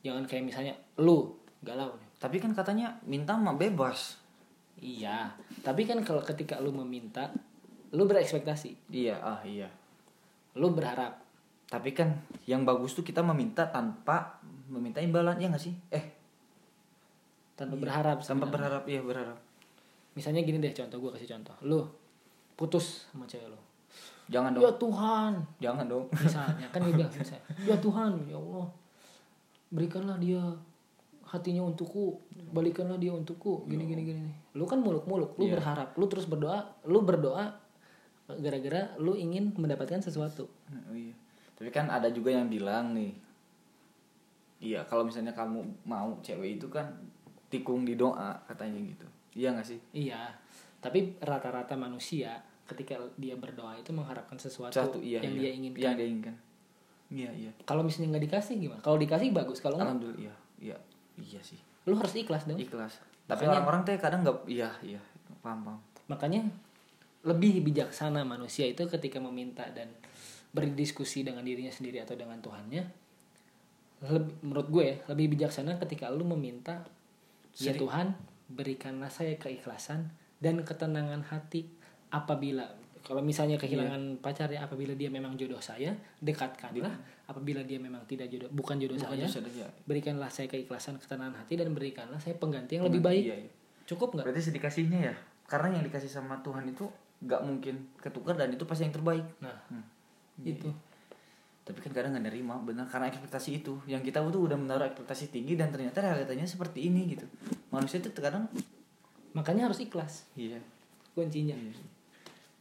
Jangan kayak misalnya lu galau nih. Tapi kan katanya minta mah bebas. Iya. Tapi kan kalau ketika lu meminta lu berekspektasi. Iya ah iya. Lu berharap. Tapi kan yang bagus tuh kita meminta tanpa meminta imbalan ya nggak sih? Eh. Tanpa Iya, berharap tanpa sebenarnya. berharap iya berharap. Misalnya gini deh contoh gue kasih contoh. Lu putus sama cewek lu. Jangan ya dong. Tuhan. Jangan dong. Misalnya kan udah misalnya. Ya Tuhan ya Allah. Berikanlah dia hatinya untukku balikanlah dia untukku. Gini gini gini lu kan muluk-muluk lu Iya. berharap lu terus berdoa lu berdoa gara-gara lu ingin mendapatkan sesuatu. Oh iya. Tapi kan ada juga yang bilang nih. Iya, kalau misalnya kamu mau cewek itu kan tikung di doa katanya gitu. Iya gak sih? iya tapi rata-rata manusia ketika dia berdoa itu mengharapkan sesuatu Satu iya. yang iya. dia inginkan Yang dia inginkan. Iya, iya. kalau misalnya nggak dikasih gimana kalau dikasih bagus kalau nggak Alhamdulillah iya. Iya. Iya sih. lu harus ikhlas dong Ikhlas. Tapi orang-orang teh kadang nggak iya, iya. Paham, paham. makanya lebih bijaksana manusia itu ketika meminta dan berdiskusi dengan dirinya sendiri atau dengan Tuhannya lebih menurut gue ya, lebih bijaksana ketika lu meminta ya. Tuhan berikanlah saya keikhlasan dan ketenangan hati apabila kalau misalnya kehilangan pacar ya apabila dia memang jodoh saya dekatkanlah apabila dia memang tidak jodoh bukan jodoh Bukan saya dosa aja. berikanlah saya keikhlasan ketenangan hati dan berikanlah saya pengganti yang lebih baik Iya, iya. cukup nggak Berarti sedikasihnya ya. Karena yang dikasih sama Tuhan itu nggak mungkin ketukar dan itu pasti yang terbaik. nah Hmm. itu tapi kan kadang nggak nerima benar karena ekspektasi itu. Yang kita tuh udah menaruh ekspektasi tinggi dan ternyata realitanya seperti ini gitu. Manusia itu kadang makanya harus ikhlas. Iya. Kuncinya.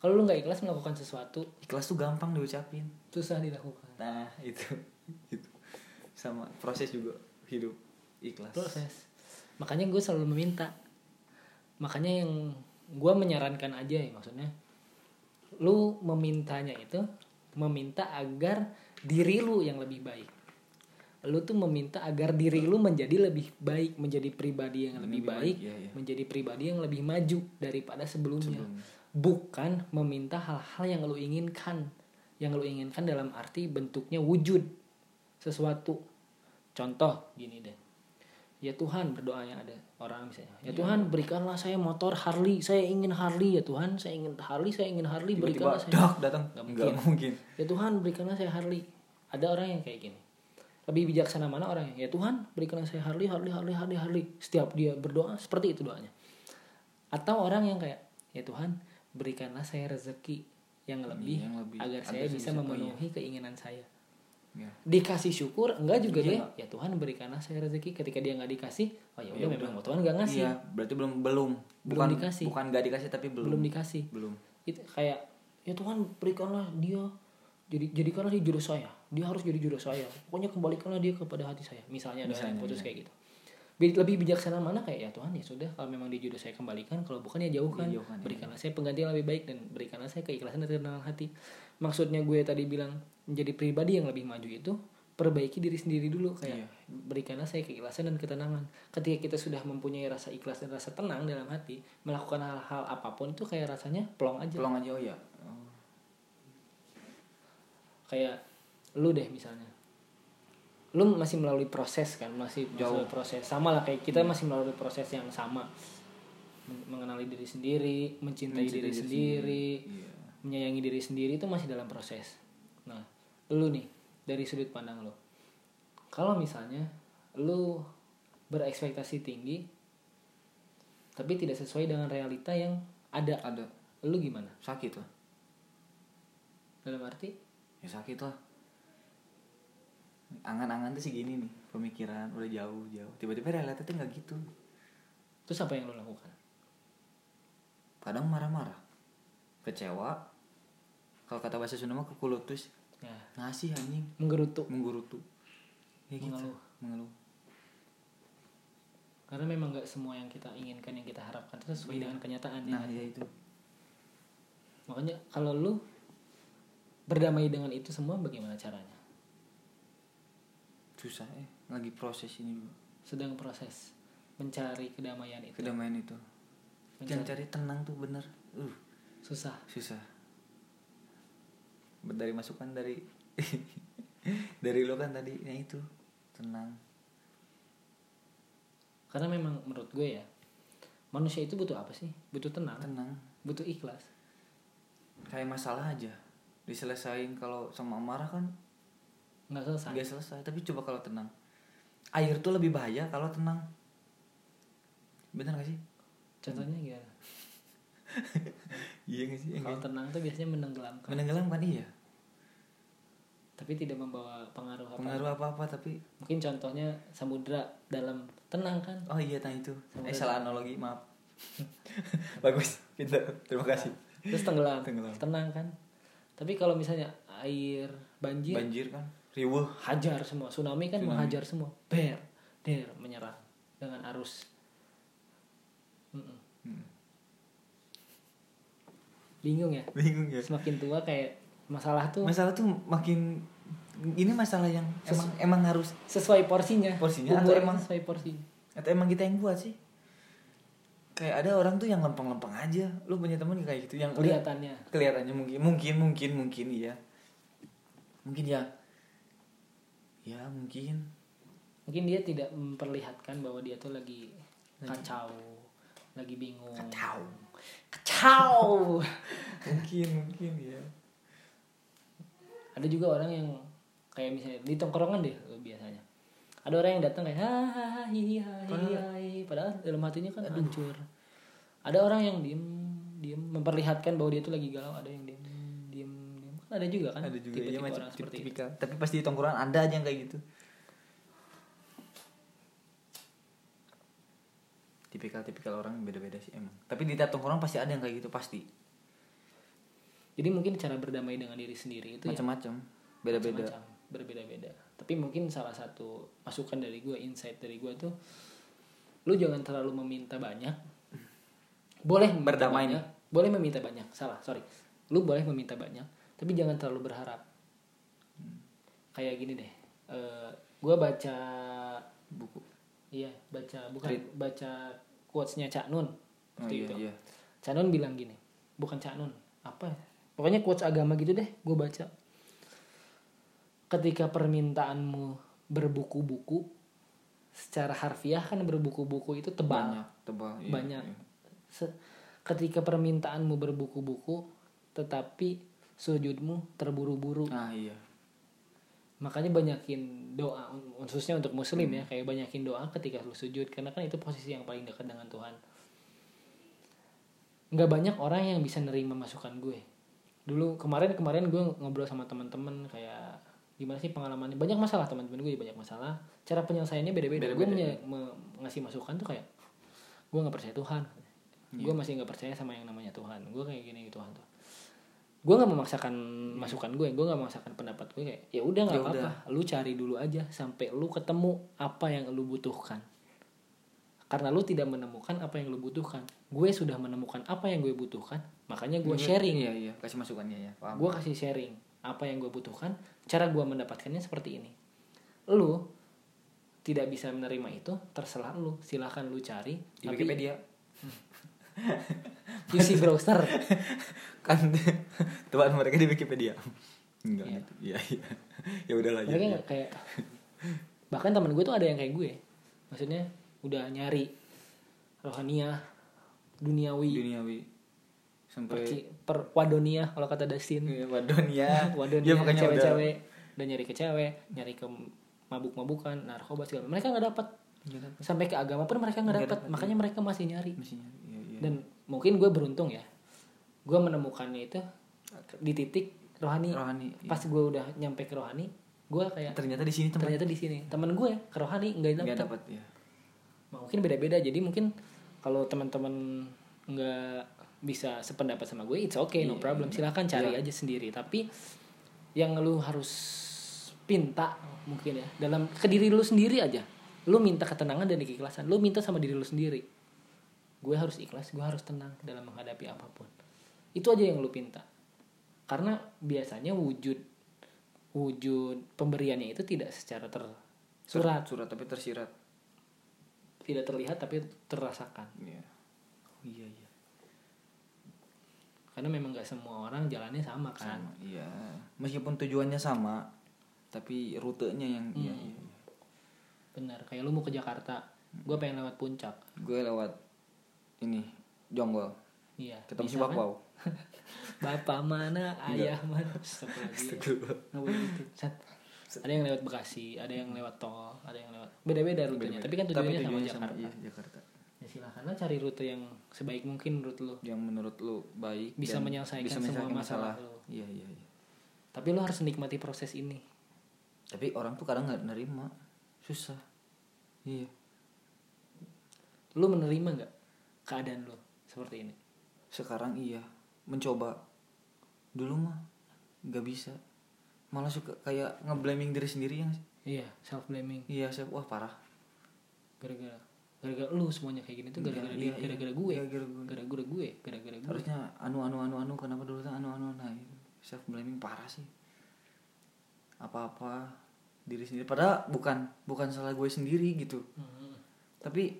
Kalau lu nggak ikhlas melakukan sesuatu ikhlas tuh gampang diucapin. susah dilakukan. Nah itu. Itu. Sama proses juga hidup ikhlas. Proses. Makanya gue selalu meminta. Makanya yang gue menyarankan aja ya maksudnya. Lu memintanya itu meminta agar diri lu yang lebih baik. Lu tuh meminta agar diri lu menjadi lebih baik menjadi pribadi yang lebih, Lebih baik, baik, iya, iya. menjadi pribadi yang lebih maju daripada sebelumnya. Sebelumnya. bukan meminta hal-hal yang lu inginkan. Yang lu inginkan dalam arti bentuknya wujud sesuatu. Contoh gini deh. Ya Tuhan berdoanya ada orang misalnya. Ya Tuhan berikanlah saya motor Harley. Saya ingin Harley ya Tuhan. Saya ingin Harley saya ingin Harley tiba-tiba berikanlah saya dak datang. Nggak nggak mungkin. Ya Tuhan berikanlah saya Harley ada orang yang kayak gini. Lebih bijaksana mana orang yang ya Tuhan berikanlah saya Harley Harley Harley Harley Harley. Setiap dia berdoa seperti itu doanya. Atau orang yang kayak ya Tuhan berikanlah saya rezeki yang lebih, yang lebih. agar saya bisa memenuhi keinginan saya. Ya. dikasih syukur? Enggak juga Iya, dia ya Tuhan berikanlah saya rezeki. Ketika dia nggak dikasih oh ya Ya udah memang Tuhan nggak ngasih. Iya, berarti belum belum. Belum bukan dikasih. bukan nggak dikasih tapi belum. Belum dikasih. Belum. Itu kayak ya Tuhan berikanlah dia jadi jadikanlah dia jodoh saya dia harus jadi jodoh saya pokoknya kembalikanlah dia kepada hati saya misalnya ada yang putus iya. kayak gitu Bi- lebih bijaksana mana kayak ya Tuhan ya sudah kalau memang dia jodoh saya kembalikan kalau bukan ya jauhkan Ya, jauhkan, iya. berikanlah saya pengganti yang lebih baik dan berikanlah saya keikhlasan dan ketenangan hati maksudnya gue tadi bilang menjadi pribadi yang lebih maju itu perbaiki diri sendiri dulu kayak Iya. berikanlah saya keikhlasan dan ketenangan ketika kita sudah mempunyai rasa ikhlas dan rasa tenang dalam hati melakukan hal-hal apa pun itu kayak rasanya plong aja pulang aja oh ya. Kayak lu deh misalnya. Lu masih melalui proses kan masih Jauh. melalui proses. Sama lah kayak kita masih melalui proses yang sama. Men- mengenali diri sendiri mencintai, Mencintai diri, diri sendiri Iya. menyayangi diri sendiri itu masih dalam proses. Nah lu nih dari sudut pandang lu. Kalau misalnya lu berekspektasi tinggi tapi tidak sesuai dengan realita yang ada ada. lu gimana? Sakit lah dalam arti ya sakit lah. Angan-angan tuh segini nih pemikiran udah jauh jauh tiba-tiba realita tuh nggak gitu. Terus apa yang lu lakukan? Kadang marah-marah kecewa. Kalau kata bahasa Sunda mah kekulutus. Ya. Ngasih anjing. Menggerutu. Menggurutu ya gitu. Mengeluh. mengeluh. Karena memang nggak semua yang kita inginkan yang kita harapkan itu sesuai Iya. dengan kenyataan ya nah ya itu. Makanya kalau lu berdamai dengan itu semua bagaimana caranya? Susah eh. Lagi proses ini sedang proses mencari kedamaian itu. Kedamaian itu. Mencari. Cari tenang tuh bener. Uh. Susah. Susah. Dari masukan dari dari lo kan tadi ya itu. Tenang. Karena memang menurut gue ya manusia itu butuh apa sih? Butuh tenang. Tenang. Butuh ikhlas. Kayak masalah aja diselesain kalau sama marah kan nggak selesai. nggak selesai. Tapi coba kalau tenang. Air tuh lebih bahaya kalau tenang. Bener gak sih? Contohnya gimana? Iya gak sih? Kalau tenang tuh biasanya menenggelamkan. Menenggelamkan iya. Tapi tidak membawa pengaruh apa pengaruh apa apa tapi mungkin contohnya samudra dalam tenang kan? Oh iya nah itu. Sama eh salah analogi maaf. Bagus pintar. Terima kasih. Terus tenggelam, Tenggelam. tenang kan tapi kalau misalnya air banjir banjir kan? Riuh. hajar semua. Tsunami kan Tsunami. menghajar semua. Ber der menyerang dengan arus. Mm-mm. Hmm. bingung ya? Bingung ya. Semakin tua kayak masalah tuh masalah tuh makin ini masalah yang emang emang harus sesuai porsinya. Porsinya atau emang- sesuai porsinya. atau emang kita yang buat sih kayak ada orang tuh yang lempeng-lempeng aja. Lu punya temen kayak gitu? Yang kelihatannya. Kelihatannya mungkin mungkin mungkin mungkin iya. Mungkin ya. Ya mungkin. Mungkin dia tidak memperlihatkan bahwa dia tuh lagi kacau lagi bingung. Kacau. Kacau. Mungkin mungkin ya. Ada juga orang yang kayak misalnya di tongkrongan deh eh, biasanya ada orang yang datang kayak hahaha hi hi Padahal- dalam hatinya kan hancur. Ada orang yang diem diem memperlihatkan bahwa dia tuh lagi galau. Ada yang diem diem diem. Kan ada juga kan? Ada juga tipe-tipe ya macam orang seperti itu. tipikal tapi pasti di tongkrongan ada aja yang kayak gitu. Tipikal-tipikal orang beda-beda sih emang. Tapi di tiap tongkrongan pasti ada yang kayak gitu pasti. Jadi mungkin cara berdamai dengan diri sendiri itu ya macam-macam. Beda-beda. macam-macam, berbeda-beda tapi mungkin salah satu masukan dari gue insight dari gue tuh lu jangan terlalu meminta banyak. Boleh Berdamai banyak. boleh meminta banyak. Salah sorry. Lu boleh meminta banyak tapi jangan terlalu berharap. Kayak gini deh. Eh gue baca buku. Iya baca bukan Read. baca quotesnya Cak Nun oh iya itu. iya. Cak Nun bilang gini bukan Cak Nun apa ya? pokoknya quotes agama gitu deh gue baca ketika permintaanmu berbuku-buku secara harfiah kan berbuku-buku itu tebal. Banyak tebal iya, Banyak. iya. Se- ketika permintaanmu berbuku-buku tetapi sujudmu terburu-buru. Nah iya. Makanya banyakin doa khususnya untuk muslim ya kayak banyakin doa ketika lu sujud karena kan itu posisi yang paling dekat dengan Tuhan. Nggak banyak orang yang bisa nerima masukan gue. Dulu kemarin kemarin gue ngobrol sama teman-teman kayak gimana sih pengalamannya? Banyak masalah teman-teman gue banyak masalah. Cara penyelesaiannya beda-beda. Gue menye- me- ngasih masukan tuh kayak gue nggak percaya Tuhan. Iya. gue masih nggak percaya sama yang namanya Tuhan. Gue kayak gini Tuhan tuh. Gue nggak memaksakan masukan gue gue nggak memaksakan pendapat gue kayak ya udah nggak Ya apa-apa. Lu cari dulu aja sampai lu ketemu apa yang lu butuhkan. Karena lu tidak menemukan apa yang lu butuhkan. Gue sudah menemukan apa yang gue butuhkan makanya gue sharing. Iya iya, kasih masukannya ya, gue kasih sharing apa yang gue butuhkan cara gue mendapatkannya seperti ini lu tidak bisa menerima itu terserah lu silahkan lu cari di tapi Wikipedia isi browser kan tempat mereka di Wikipedia. Enggak gitu. Iya iya. Ya udah lah mereka ya. kayak bahkan teman gue tuh ada yang kayak gue maksudnya udah nyari rohania duniawi Duniawi sampai perci- per wadonia kalau kata Dustin. Iya, Wadonia. wadonia udah cewek-cewek udah nyari ke cewek nyari ke mabuk-mabukan narkoba segala. Mereka nggak dapat sampai ke agama pun mereka nggak dapat makanya mereka masih nyari. Mestinya, iya, iya. dan mungkin gue beruntung ya. Gue menemukannya itu di titik rohani. Rohani. iya. pas gue udah nyampe ke rohani gue kayak ternyata di sini ternyata di sini. Teman gue ke rohani nggak dapat ya. mungkin beda-beda. Jadi mungkin kalau teman-teman nggak bisa sependapat sama gue it's okay no Iya, problem iya. silahkan cari Iya. aja sendiri tapi yang lu harus pinta mungkin ya dalam ke diri lu sendiri aja lu minta ketenangan dan keikhlasan lu minta sama diri lu sendiri gue harus ikhlas gue harus tenang dalam menghadapi apa pun itu aja yang lu pinta karena biasanya wujud wujud pemberiannya itu tidak secara tersurat Surat tapi tersirat. tidak terlihat tapi terasakan Iya. Oh, iya iya. Karena memang nggak semua orang jalannya sama kan Sama. Iya. Meskipun tujuannya sama, tapi rutenya yang iya Hmm. iya. iya. benar kayak lu mau ke Jakarta gue pengen lewat puncak Gue lewat ini Jonggol. iya Ketemu si bisa kan? Bapak mana ayah mana boleh gitu. Ada yang lewat Bekasi ada yang lewat tol ada yang lewat beda-beda rutenya tapi kan tujuannya, sama Jakarta iya, Jakarta. Ya silahkan lah cari rute yang sebaik mungkin menurut lu Yang menurut lu baik Bisa dan menyelesaikan bisa semua masalah masalah. lu. Iya iya iya. tapi lu harus nikmati proses ini Tapi orang tuh kadang nggak nerima. Susah. Iya. lu menerima nggak keadaan lu seperti ini Sekarang iya, mencoba. Dulu mah nggak bisa. Malah suka kayak ngeblaming diri sendiri yang iya self blaming iya saya wah parah. gara-gara gara-gara lu semuanya kayak gini tuh gara-gara Iya, dia iya, gara-gara gue gara-gara gue. gara-gara gue gara-gara gue Harusnya anu anu anu anu kenapa dulu tuh anu anu nah self blaming parah sih. Apa-apa diri sendiri padahal bukan bukan salah gue sendiri gitu. Hmm. Tapi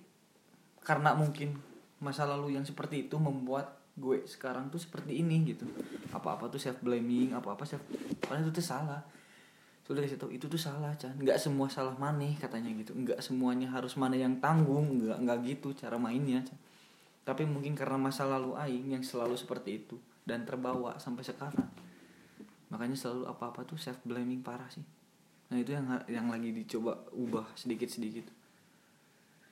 karena mungkin masa lalu yang seperti itu membuat gue sekarang tuh seperti ini gitu. Apa-apa tuh self blaming, apa-apa self padahal itu tuh salah. Sudah dikasih tahu itu tuh salah, Chan. Nggak semua salah maneh katanya gitu. Nggak semuanya harus mana yang tanggung, nggak nggak gitu cara mainnya, Chan. Tapi mungkin karena masa lalu aing yang selalu seperti itu dan terbawa sampai sekarang. Makanya selalu apa-apa tuh self blaming parah sih. Nah, itu yang yang lagi dicoba ubah sedikit-sedikit.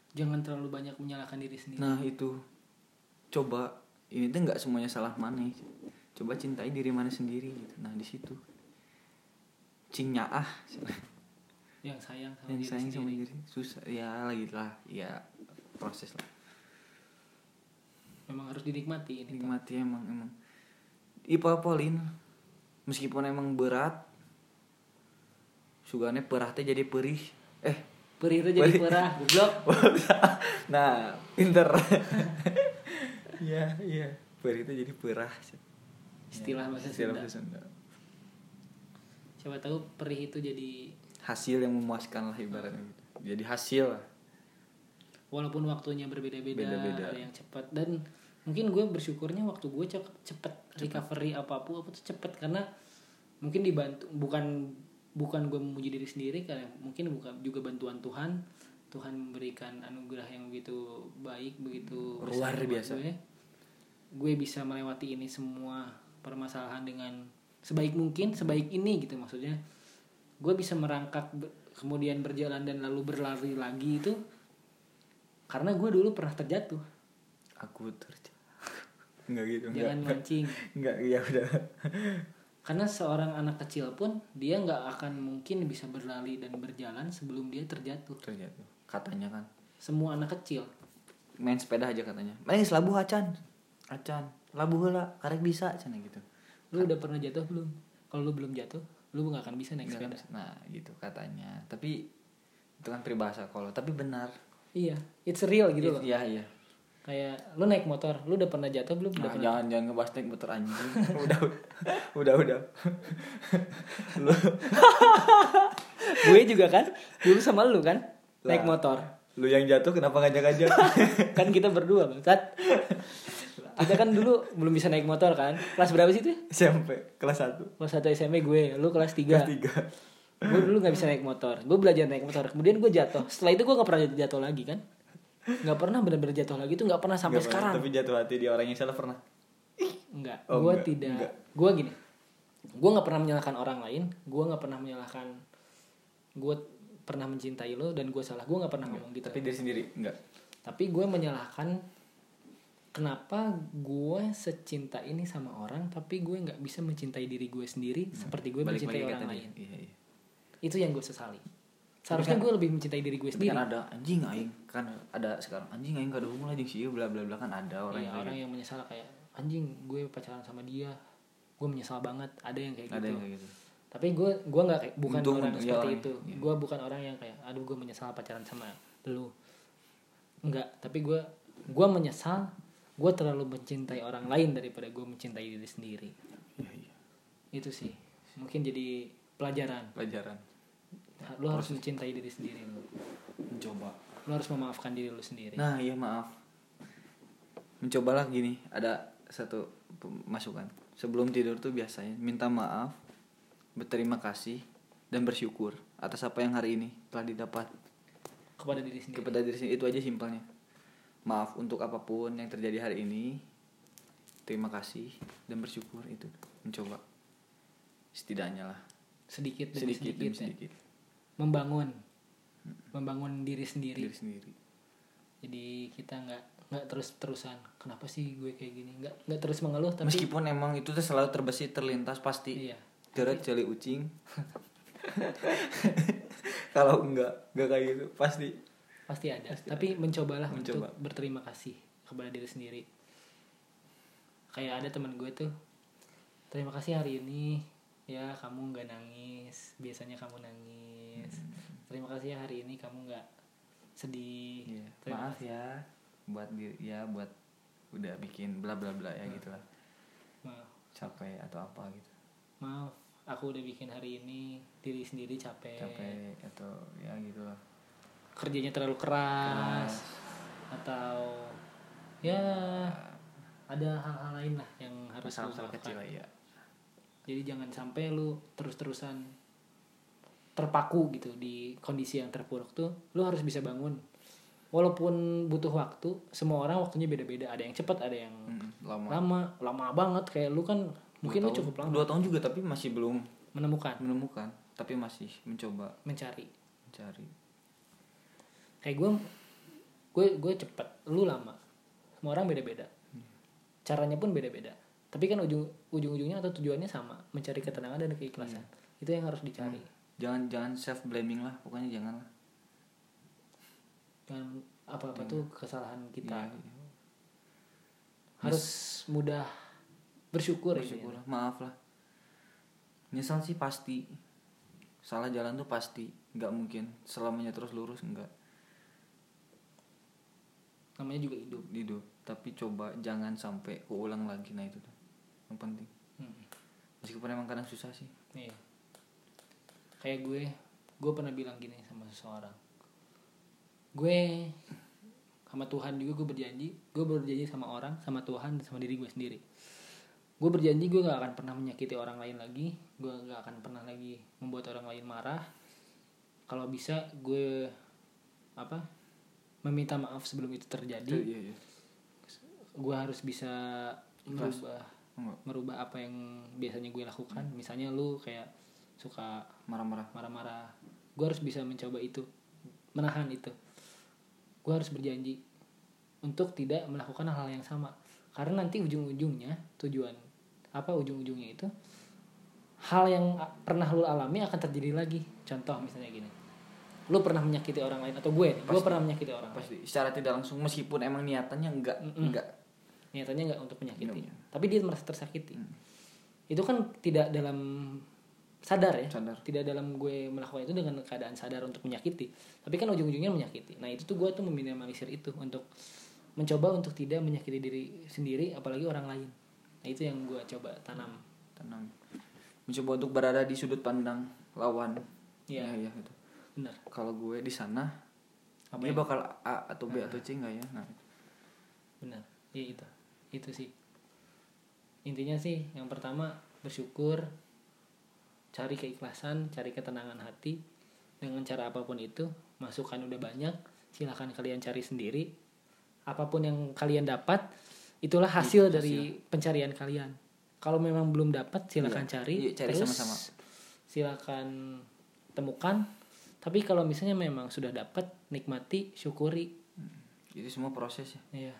jangan terlalu banyak menyalahkan diri sendiri Nah itu coba ini tuh nggak semuanya salah mana. Coba cintai diri mana sendiri gitu. Nah di situ cingnya ah. Yang sayang sama yang diri sayang sama diri. Susah ya lagi lah ya proses lah. Memang harus dinikmati ini nikmati emang emang. Ipa Polin meskipun emang berat sugane perah teh jadi perih. Eh perih itu jadi perah goblok. Nah pinter. Iya iya. Perih itu jadi perah. Istilah bahasa Istilah bahasa Sunda. Siapa tahu perih itu jadi hasil yang memuaskan lah ibaratnya. Gitu. jadi hasil lah. Walaupun waktunya berbeda-beda Beda-beda. ada yang cepat. Dan mungkin gue bersyukurnya waktu gue cepet, cepet. recovery apa pun apa tuh cepet. Karena mungkin dibantu bukan bukan gue memuji diri sendiri karena mungkin bukan juga bantuan Tuhan. Tuhan memberikan anugerah yang begitu baik begitu Luar biasa. gue. Gue bisa melewati ini semua permasalahan dengan sebaik mungkin sebaik ini gitu maksudnya. Gue bisa merangkak kemudian berjalan dan lalu berlari lagi itu karena gue dulu pernah terjatuh. Aku terjatuh. Enggak gitu jangan enggak mancing. Enggak ya udah. Karena seorang anak kecil pun dia nggak akan mungkin bisa berlari dan berjalan sebelum dia terjatuh. Terjatuh. Katanya kan. Semua anak kecil. Main sepeda aja katanya. Main labuh acan acan labuh lah karek bisa cina gitu lu udah pernah jatuh belum? Kalau lu belum jatuh lu nggak akan bisa naik sepeda. bisa. nah gitu katanya. Tapi itu kan peribahasa kalau tapi benar. Iya it's real gitu loh. iya iya. Kayak lu naik motor lu udah pernah jatuh belum? Udah Nah, pernah jangan jangan ngebahas naik motor anjing. Udah udah udah. Lu. Gue juga kan dulu sama lu kan naik Lah. motor. lu yang jatuh kenapa ngajak-ngajak? Kan kita berdua bangsat kita kan dulu belum bisa naik motor kan. Kelas berapa sih itu? SMP kelas 1 kelas 1 SMP gue lu kelas 3 kelas 3 gue dulu nggak bisa naik motor. Gue belajar naik motor. Kemudian gue jatuh. Setelah itu gue nggak pernah jatuh lagi kan. Nggak pernah benar-benar jatuh lagi. Tuh nggak pernah sampai sekarang. Tapi jatuh hati di orang yang salah pernah. Enggak, Oh, gue tidak. Gue gini, gue nggak pernah menyalahkan orang lain. Gue nggak pernah menyalahkan. Gue pernah mencintai lo dan gue salah. Gue nggak pernah ngomong gitu. tapi diri sendiri enggak Tapi gue menyalahkan kenapa gue secinta ini sama orang, tapi gue nggak bisa mencintai diri gue sendiri seperti gue balik mencintai orang lain. iya iya Itu yang gue sesali. Seharusnya gue lebih mencintai diri gue sendiri. kan ada anjing aing kan ada sekarang anjing aing kada hubungan anjing sih bla bla bla kan ada orang Iya, yang orang kayak yang menyesal kayak anjing gue pacaran sama dia, gue menyesal banget. Ada yang kayak gitu. ada gitu. yang kayak gitu tapi gue gua nggak kayak bukan Untung- orang untung, seperti iya, orang- itu iya. gue bukan orang yang kayak aduh gue menyesal pacaran sama lu enggak tapi gue gue menyesal gue terlalu mencintai orang lain daripada gue mencintai diri sendiri. Iya iya. Itu sih. Mungkin jadi pelajaran. Pelajaran. Lu harus mencintai diri sendiri lu. Mencoba. Lu harus memaafkan diri lu sendiri. Nah iya maaf. Mencobalah gini Ada satu masukan. Sebelum tidur tuh biasanya Minta maaf Berterima kasih Dan bersyukur Atas apa yang hari ini telah didapat. Kepada diri sendiri. Kepada diri sendiri Itu aja simpelnya Maaf untuk apa pun yang terjadi hari ini. Terima kasih Dan bersyukur itu Mencoba. Setidaknya lah. Sedikit demi Sedikit sedikit, demi ya. sedikit. Membangun. Membangun diri sendiri. Diri sendiri. Jadi kita nggak nggak terus terusan kenapa sih gue kayak gini? Nggak nggak terus mengeluh tapi Meskipun emang itu tuh selalu terbesit terlintas pasti. Iya. Deret celi ucing. Kalau enggak Enggak kayak gitu Pasti pasti ada. Tapi mencobalah Mencoba. untuk berterima kasih kepada diri sendiri. Kayak ada teman gue tuh terima kasih hari ini ya kamu nggak nangis. Biasanya kamu nangis. Terima kasih ya hari ini kamu nggak sedih. Iya. Terima Maaf ya Buat diri Ya buat Udah bikin bla bla bla ya gitu lah maaf. Capek atau apa gitu. Maaf aku udah bikin hari ini diri sendiri capek, Capek atau ya gitu lah kerjanya terlalu keras, atau ya ada hal-hal lain lah yang harus Masalah-masalah kecil lah ya jadi jangan sampai lu terus-terusan terpaku gitu di kondisi yang terpuruk tuh lu harus bisa bangun. Walaupun butuh waktu semua orang waktunya beda-beda. Ada yang cepat ada yang Mm, Lama. lama lama banget. Kayak lu kan mungkin Dua lu tahun- cukup lama. Dua tahun juga tapi masih belum menemukan. menemukan Tapi masih mencoba. Mencari. Mencari kayak gue gue gue cepet. Lu lama. Semua orang beda-beda. Caranya pun beda-beda. Tapi kan ujung ujung ujungnya atau tujuannya sama. Mencari ketenangan dan keikhlasan. Itu yang harus dicari. Jangan jangan self blaming lah. Pokoknya jangan lah. Dan apa apa tuh kesalahan kita. Iya, iya. harus mudah bersyukur, Bersyukur lah. Maaf lah. Nyesal sih pasti. Salah jalan tuh pasti. Nggak mungkin. Selamanya terus lurus enggak namanya juga hidup hidup tapi coba jangan sampai keulang lagi nah itu tuh yang penting Hmm. meskipun emang kadang susah sih Iya. Kayak gue, gue pernah bilang gini sama seseorang. Gue sama Tuhan juga gue berjanji, gue berjanji sama orang, sama Tuhan, dan sama diri gue sendiri. Gue berjanji gue gak akan pernah menyakiti orang lain lagi, gue gak akan pernah lagi membuat orang lain marah. Kalau bisa gue apa? Meminta maaf sebelum itu terjadi. iya iya Gue harus bisa Ikhlas. merubah Enggak. merubah apa yang biasanya gue lakukan. Misalnya lu kayak suka marah-marah marah-marah gue harus bisa mencoba itu menahan itu gue harus berjanji untuk tidak melakukan hal yang sama karena nanti ujung-ujungnya tujuan apa ujung-ujungnya itu hal yang pernah lu alami akan terjadi lagi contoh misalnya gini lu pernah menyakiti orang lain atau gue gue pernah menyakiti orang lain. Pasti secara tidak langsung meskipun emang niatannya enggak Mm-mm. enggak niatannya nggak untuk menyakiti. Iya. tapi dia merasa tersakiti. Hmm. itu kan tidak dalam sadar ya. Sadar. tidak dalam gue melakukan itu dengan keadaan sadar untuk menyakiti. Tapi kan ujung-ujungnya menyakiti. Nah itu tuh gue tuh meminimalisir itu untuk mencoba untuk tidak menyakiti diri sendiri apalagi orang lain. Nah itu yang gue coba tanam. Tenang mencoba untuk berada di sudut pandang lawan. Iya. ya, ya gitu benar kalau gue di sana Apa dia yang- bakal A atau B atau C enggak ya? Nah. Benar iya itu. Itu sih. Intinya sih yang pertama bersyukur cari keikhlasan cari ketenangan hati. Dengan cara apa pun itu masukan udah banyak silahkan kalian cari sendiri. Apa pun yang kalian dapat itulah hasil dari pencarian kalian. Kalau memang belum dapat silahkan Iya. cari. Iya, cari terus sama-sama. silahkan temukan tapi kalau misalnya memang sudah dapat nikmati syukuri. Itu semua proses ya. Iya.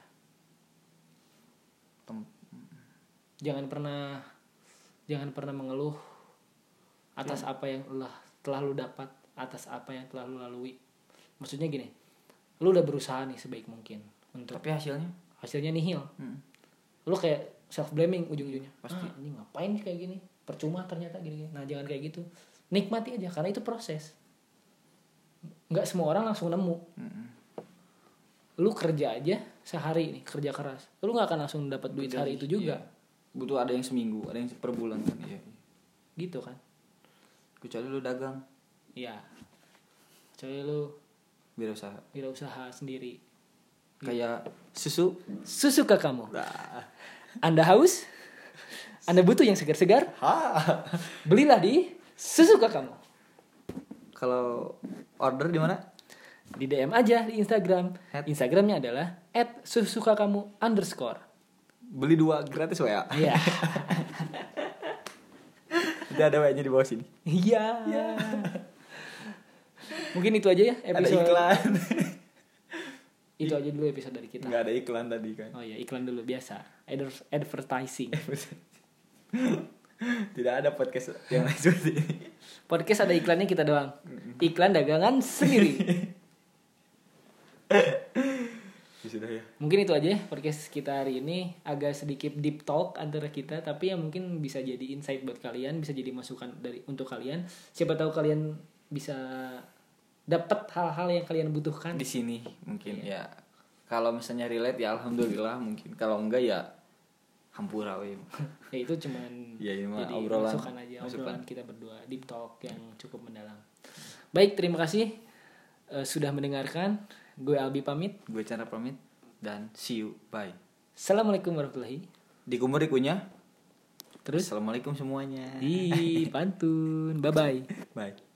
Tem- jangan pernah jangan pernah mengeluh atas Iya. apa yang telah telah lu dapat atas apa yang telah lu lalui. Maksudnya gini lu udah berusaha nih sebaik mungkin untuk tapi hasilnya? hasilnya nihil. Hmm, lu kayak self blaming ujung-ujungnya. Pasti. ah, ini ngapain kayak gini? Percuma ternyata gini, gini nah jangan kayak gitu. Nikmati aja karena itu proses nggak semua orang langsung nemu hmm. lu kerja aja sehari nih kerja keras lu nggak akan langsung dapat duit hari itu juga iya. butuh ada yang seminggu ada yang per bulan kan iya iya. gitu kan kecuali lu dagang Iya. Kecuali lu wirausaha wirausaha sendiri. kayak susu Susu ke kamu. Nah. Anda haus? Anda butuh yang segar-segar? ha Belilah di Susu ke kamu. Kalau order di mana Di DM aja di Instagram. At- Instagramnya adalah @susukakamu underscore. beli dua gratis wa Iya. Nanti ada wa nya di bawah sini Iya. Mungkin itu aja ya ada episode. iklan Itu aja dulu episode dari kita. nggak ada iklan tadi kan Oh iya, iklan dulu biasa. Adver- Advertising. tidak ada podcast yang lain seperti ini Podcast ada iklannya kita doang. Iklan dagangan sendiri. Ya sudah ya Mungkin itu aja ya podcast kita hari ini agak sedikit deep talk antara kita tapi yang mungkin bisa jadi insight buat kalian, bisa jadi masukan dari untuk kalian. Siapa tahu kalian bisa dapat hal-hal yang kalian butuhkan. di sini mungkin ya kalau misalnya relate ya alhamdulillah mungkin kalau enggak ya hampura we Ya itu cuman Ya, ini mah jadi obrolan. masukan aja, Masukan. obrolan kita berdua, deep talk yang cukup mendalam. Baik, terima kasih eh, sudah mendengarkan. Gue Albi pamit. gue cara pamit dan see you bye Assalamualaikum warahmatullahi. dikumur dikunyah Terus assalamualaikum semuanya di pantun. Bye bye. bye